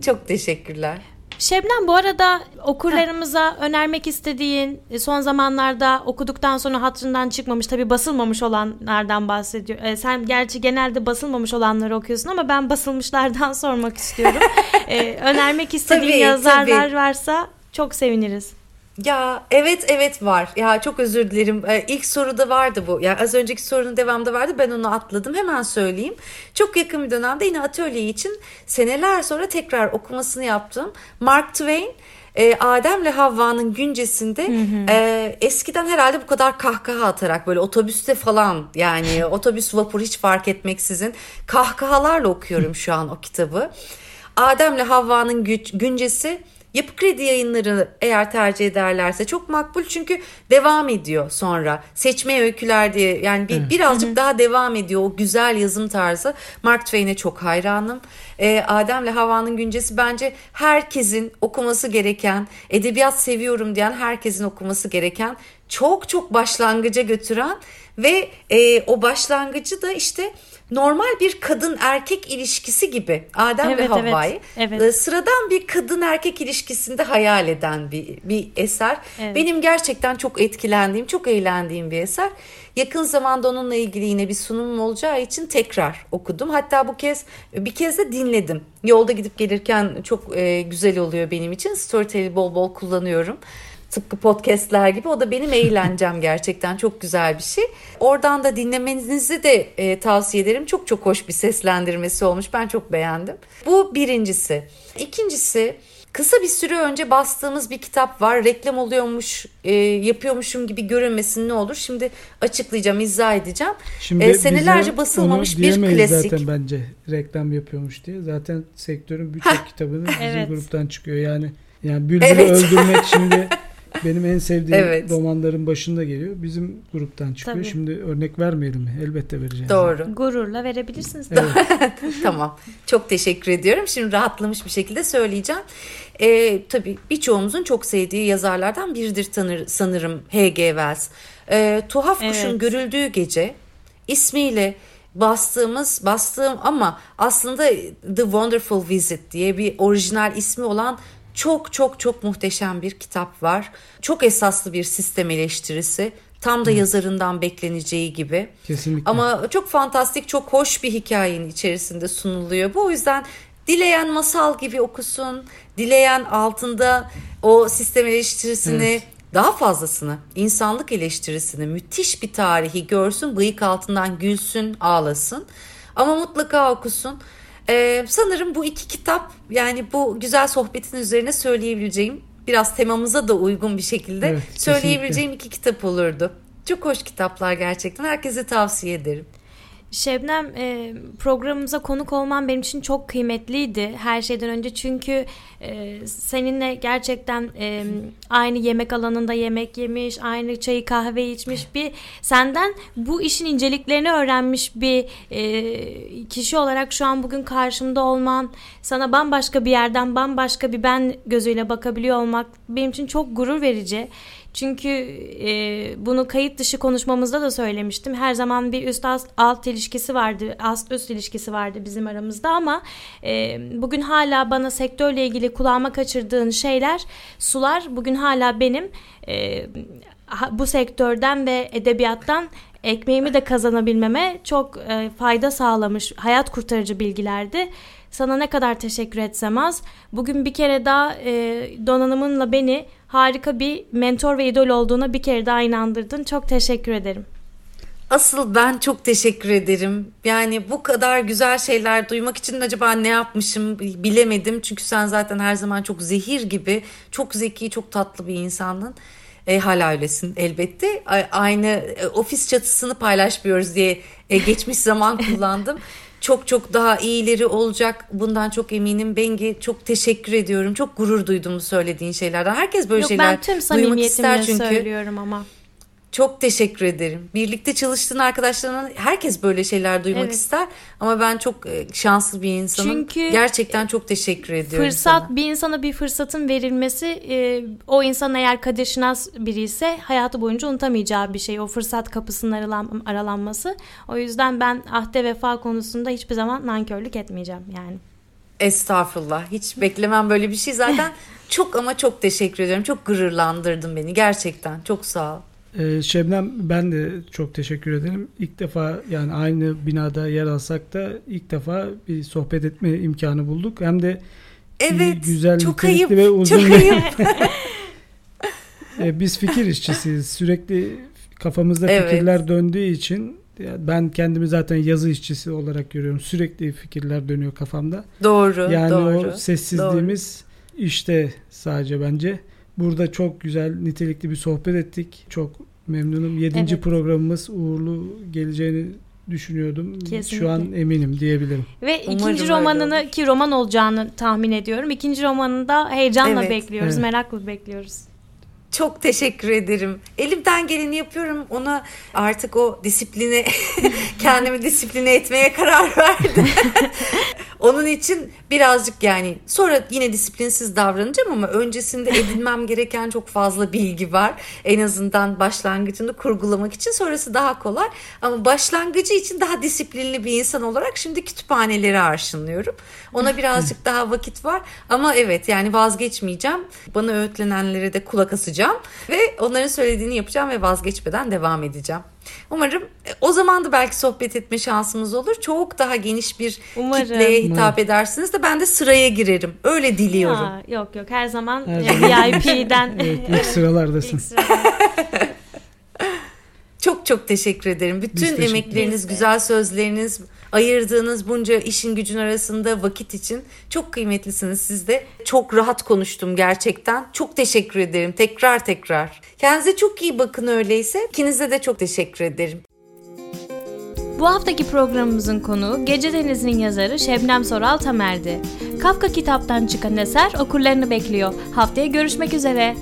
Çok teşekkürler. Şebnem bu arada okurlarımıza önermek istediğin e, son zamanlarda okuduktan sonra hatırından çıkmamış tabi basılmamış olanlardan bahsediyor. E, sen gerçi genelde basılmamış olanları okuyorsun ama ben basılmışlardan [LAUGHS] sormak istiyorum. E, önermek istediğin Tabii, yazarlar tabii. varsa çok seviniriz. Ya evet evet var. Ya çok özür dilerim. Ee, ilk soruda vardı bu. Ya az önceki sorunun devamında vardı. Ben onu atladım. Hemen söyleyeyim. Çok yakın bir dönemde yine atölye için seneler sonra tekrar okumasını yaptım. Mark Twain e, Adem'le Havva'nın güncesinde e, eskiden herhalde bu kadar kahkaha atarak böyle otobüste falan yani [LAUGHS] otobüs vapur hiç fark etmeksizin kahkahalarla okuyorum şu an o kitabı. Adem'le Havva'nın güncesi Yapı Kredi yayınları eğer tercih ederlerse çok makbul çünkü devam ediyor sonra. Seçme öyküler diye yani bir, birazcık daha devam ediyor o güzel yazım tarzı. Mark Twain'e çok hayranım. Ee, Adem'le Havva'nın güncesi bence herkesin okuması gereken, edebiyat seviyorum diyen herkesin okuması gereken çok çok başlangıca götüren ve e, o başlangıcı da işte normal bir kadın erkek ilişkisi gibi Adem ve Evet, evet, Havva'yı evet. e, sıradan bir kadın erkek ilişkisinde hayal eden bir, bir eser. Evet. Benim gerçekten çok etkilendiğim, çok eğlendiğim bir eser. Yakın zamanda onunla ilgili yine bir sunumum olacağı için tekrar okudum. Hatta bu kez bir kez de dinledim. Yolda gidip gelirken çok e, güzel oluyor benim için. Storytel'i bol bol kullanıyorum. Tıpkı podcastler gibi o da benim eğlencem gerçekten çok güzel bir şey. Oradan da dinlemenizi de e, tavsiye ederim. Çok çok hoş bir seslendirmesi olmuş. Ben çok beğendim. Bu birincisi. İkincisi kısa bir süre önce bastığımız bir kitap var. Reklam oluyormuş, e, yapıyormuşum gibi görünmesin ne olur. Şimdi açıklayacağım, izah edeceğim. Şimdi E, senelerce basılmamış bir klasik. zaten bence reklam yapıyormuş diye. Zaten sektörün birçok kitabını bizim Evet. gruptan çıkıyor. Yani yani Bülbül'ü Evet. öldürmek şimdi [LAUGHS] benim en sevdiğim Evet. romanların başında geliyor. Bizim gruptan çıkıyor. Tabii. Şimdi örnek vermeyelim mi? Elbette vereceğiz. Doğru. Gururla verebilirsiniz. Evet. [LAUGHS] tamam. Çok teşekkür ediyorum. Şimdi rahatlamış bir şekilde söyleyeceğim. Ee, tabii birçoğumuzun çok sevdiği yazarlardan biridir tanır, sanırım H.G. Wells. Ee, Tuhaf Kuşun Evet. Görüldüğü Gece ismiyle bastığımız bastığım ama aslında The Wonderful Visit diye bir orijinal ismi olan çok çok çok muhteşem bir kitap var. Çok esaslı bir sistem eleştirisi. Tam da yazarından bekleneceği gibi. Kesinlikle. Ama çok fantastik, çok hoş bir hikayenin içerisinde sunuluyor. Bu o yüzden dileyen masal gibi okusun, dileyen altında o sistem eleştirisini, Evet. daha fazlasını, insanlık eleştirisini, müthiş bir tarihi görsün, bıyık altından gülsün, ağlasın. Ama mutlaka okusun. Ee, sanırım bu iki kitap yani bu güzel sohbetin üzerine söyleyebileceğim biraz temamıza da uygun bir şekilde Evet, söyleyebileceğim iki kitap olurdu. Çok hoş kitaplar gerçekten. Herkese tavsiye ederim. Şebnem e, programımıza konuk olman benim için çok kıymetliydi her şeyden önce çünkü e, seninle gerçekten e, aynı yemek alanında yemek yemiş, aynı çayı kahve içmiş bir senden bu işin inceliklerini öğrenmiş bir kişi olarak şu an bugün karşımda olman, sana bambaşka bir yerden bambaşka bir ben gözüyle bakabiliyor olmak benim için çok gurur verici. Çünkü e, bunu kayıt dışı konuşmamızda da söylemiştim. Her zaman bir üst alt, alt ilişkisi vardı, ast üst ilişkisi vardı bizim aramızda ama e, bugün hala bana sektörle ilgili kulağıma kaçırdığın şeyler, sular bugün hala benim e, bu sektörden ve edebiyattan ekmeğimi de kazanabilmeme çok e, fayda sağlamış, hayat kurtarıcı bilgilerdi. Sana ne kadar teşekkür etsem az. Bugün bir kere daha e, donanımınla beni harika bir mentor ve idol olduğuna bir kere daha inandırdın. Çok teşekkür ederim. Asıl ben çok teşekkür ederim. Yani bu kadar güzel şeyler duymak için acaba ne yapmışım bilemedim. Çünkü sen zaten her zaman çok zehir gibi, çok zeki, çok tatlı bir insandın. E, hala öylesin elbette. Aynı e, ofis çatısını paylaşmıyoruz diye e, geçmiş zaman [LAUGHS] kullandım. Çok çok daha iyileri olacak. Bundan çok eminim. Bengi çok teşekkür ediyorum. Çok gurur duydum söylediğin şeylerden. Herkes böyle Yok, şeyler ben tüm duymak ister çünkü. söylüyorum ama. Çok teşekkür ederim. Birlikte çalıştığın arkadaşlarına herkes böyle şeyler duymak evet. ister. Ama ben çok e, şanslı bir insanım. Çünkü Gerçekten çok teşekkür ediyorum Fırsat sana. bir insana bir fırsatın verilmesi e, o insan eğer kadir şinas biri ise hayatı boyunca unutamayacağı bir şey. O fırsat kapısının aralan, aralanması. O yüzden ben ahde vefa konusunda hiçbir zaman nankörlük etmeyeceğim yani. Estağfurullah. Hiç beklemem böyle bir şey zaten. [LAUGHS] çok ama çok teşekkür ediyorum. Çok gururlandırdın beni gerçekten. Çok sağ ol. Ee, Şebnem ben de çok teşekkür ederim. İlk defa yani aynı binada yer alsak da ilk defa bir sohbet etme imkanı bulduk. Hem de evet, güzel, çok ayıp, ve uzun çok ayıp. [LAUGHS] [LAUGHS] ee, biz fikir işçisiyiz. Sürekli kafamızda evet. fikirler döndüğü için ben kendimi zaten yazı işçisi olarak görüyorum. Sürekli fikirler dönüyor kafamda. Doğru. Yani doğru, o sessizliğimiz doğru. işte sadece bence. Burada çok güzel, nitelikli bir sohbet ettik. Çok memnunum. Yedinci evet. programımız uğurlu geleceğini düşünüyordum. Kesinlikle. Şu an eminim diyebilirim. Ve Umarım ikinci romanını ki roman olacağını tahmin ediyorum. İkinci romanını da heyecanla evet. bekliyoruz, evet. merakla bekliyoruz. Çok teşekkür ederim. Elimden geleni yapıyorum. Ona artık o disipline [LAUGHS] kendimi disipline etmeye karar verdim. [LAUGHS] Onun için birazcık yani sonra yine disiplinsiz davranacağım ama öncesinde edinmem gereken çok fazla bilgi var. En azından başlangıcını kurgulamak için sonrası daha kolay. Ama başlangıcı için daha disiplinli bir insan olarak şimdi kütüphaneleri arşınlıyorum. Ona [LAUGHS] birazcık daha vakit var ama evet yani vazgeçmeyeceğim. Bana öğütlenenlere de kulak asacağım ve onların söylediğini yapacağım ve vazgeçmeden devam edeceğim. Umarım e, o zaman da belki sohbet etme şansımız olur. Çok daha geniş bir Umarım. kitleye hitap Umarım. edersiniz de ben de sıraya girerim. Öyle diliyorum. Ha, yok yok her zaman her VIP'den. evet, ilk sıralardasın. ilk sıralar. [LAUGHS] çok çok teşekkür ederim. Bütün emekleriniz, güzel sözleriniz, ayırdığınız bunca işin gücün arasında vakit için çok kıymetlisiniz siz de. Çok rahat konuştum gerçekten. Çok teşekkür ederim tekrar tekrar. Kendinize çok iyi bakın öyleyse. İkinize de çok teşekkür ederim. Bu haftaki programımızın konuğu Gece Denizi'nin yazarı Şebnem Soral Tamer'di. Kafka kitaptan çıkan eser okurlarını bekliyor. Haftaya görüşmek üzere.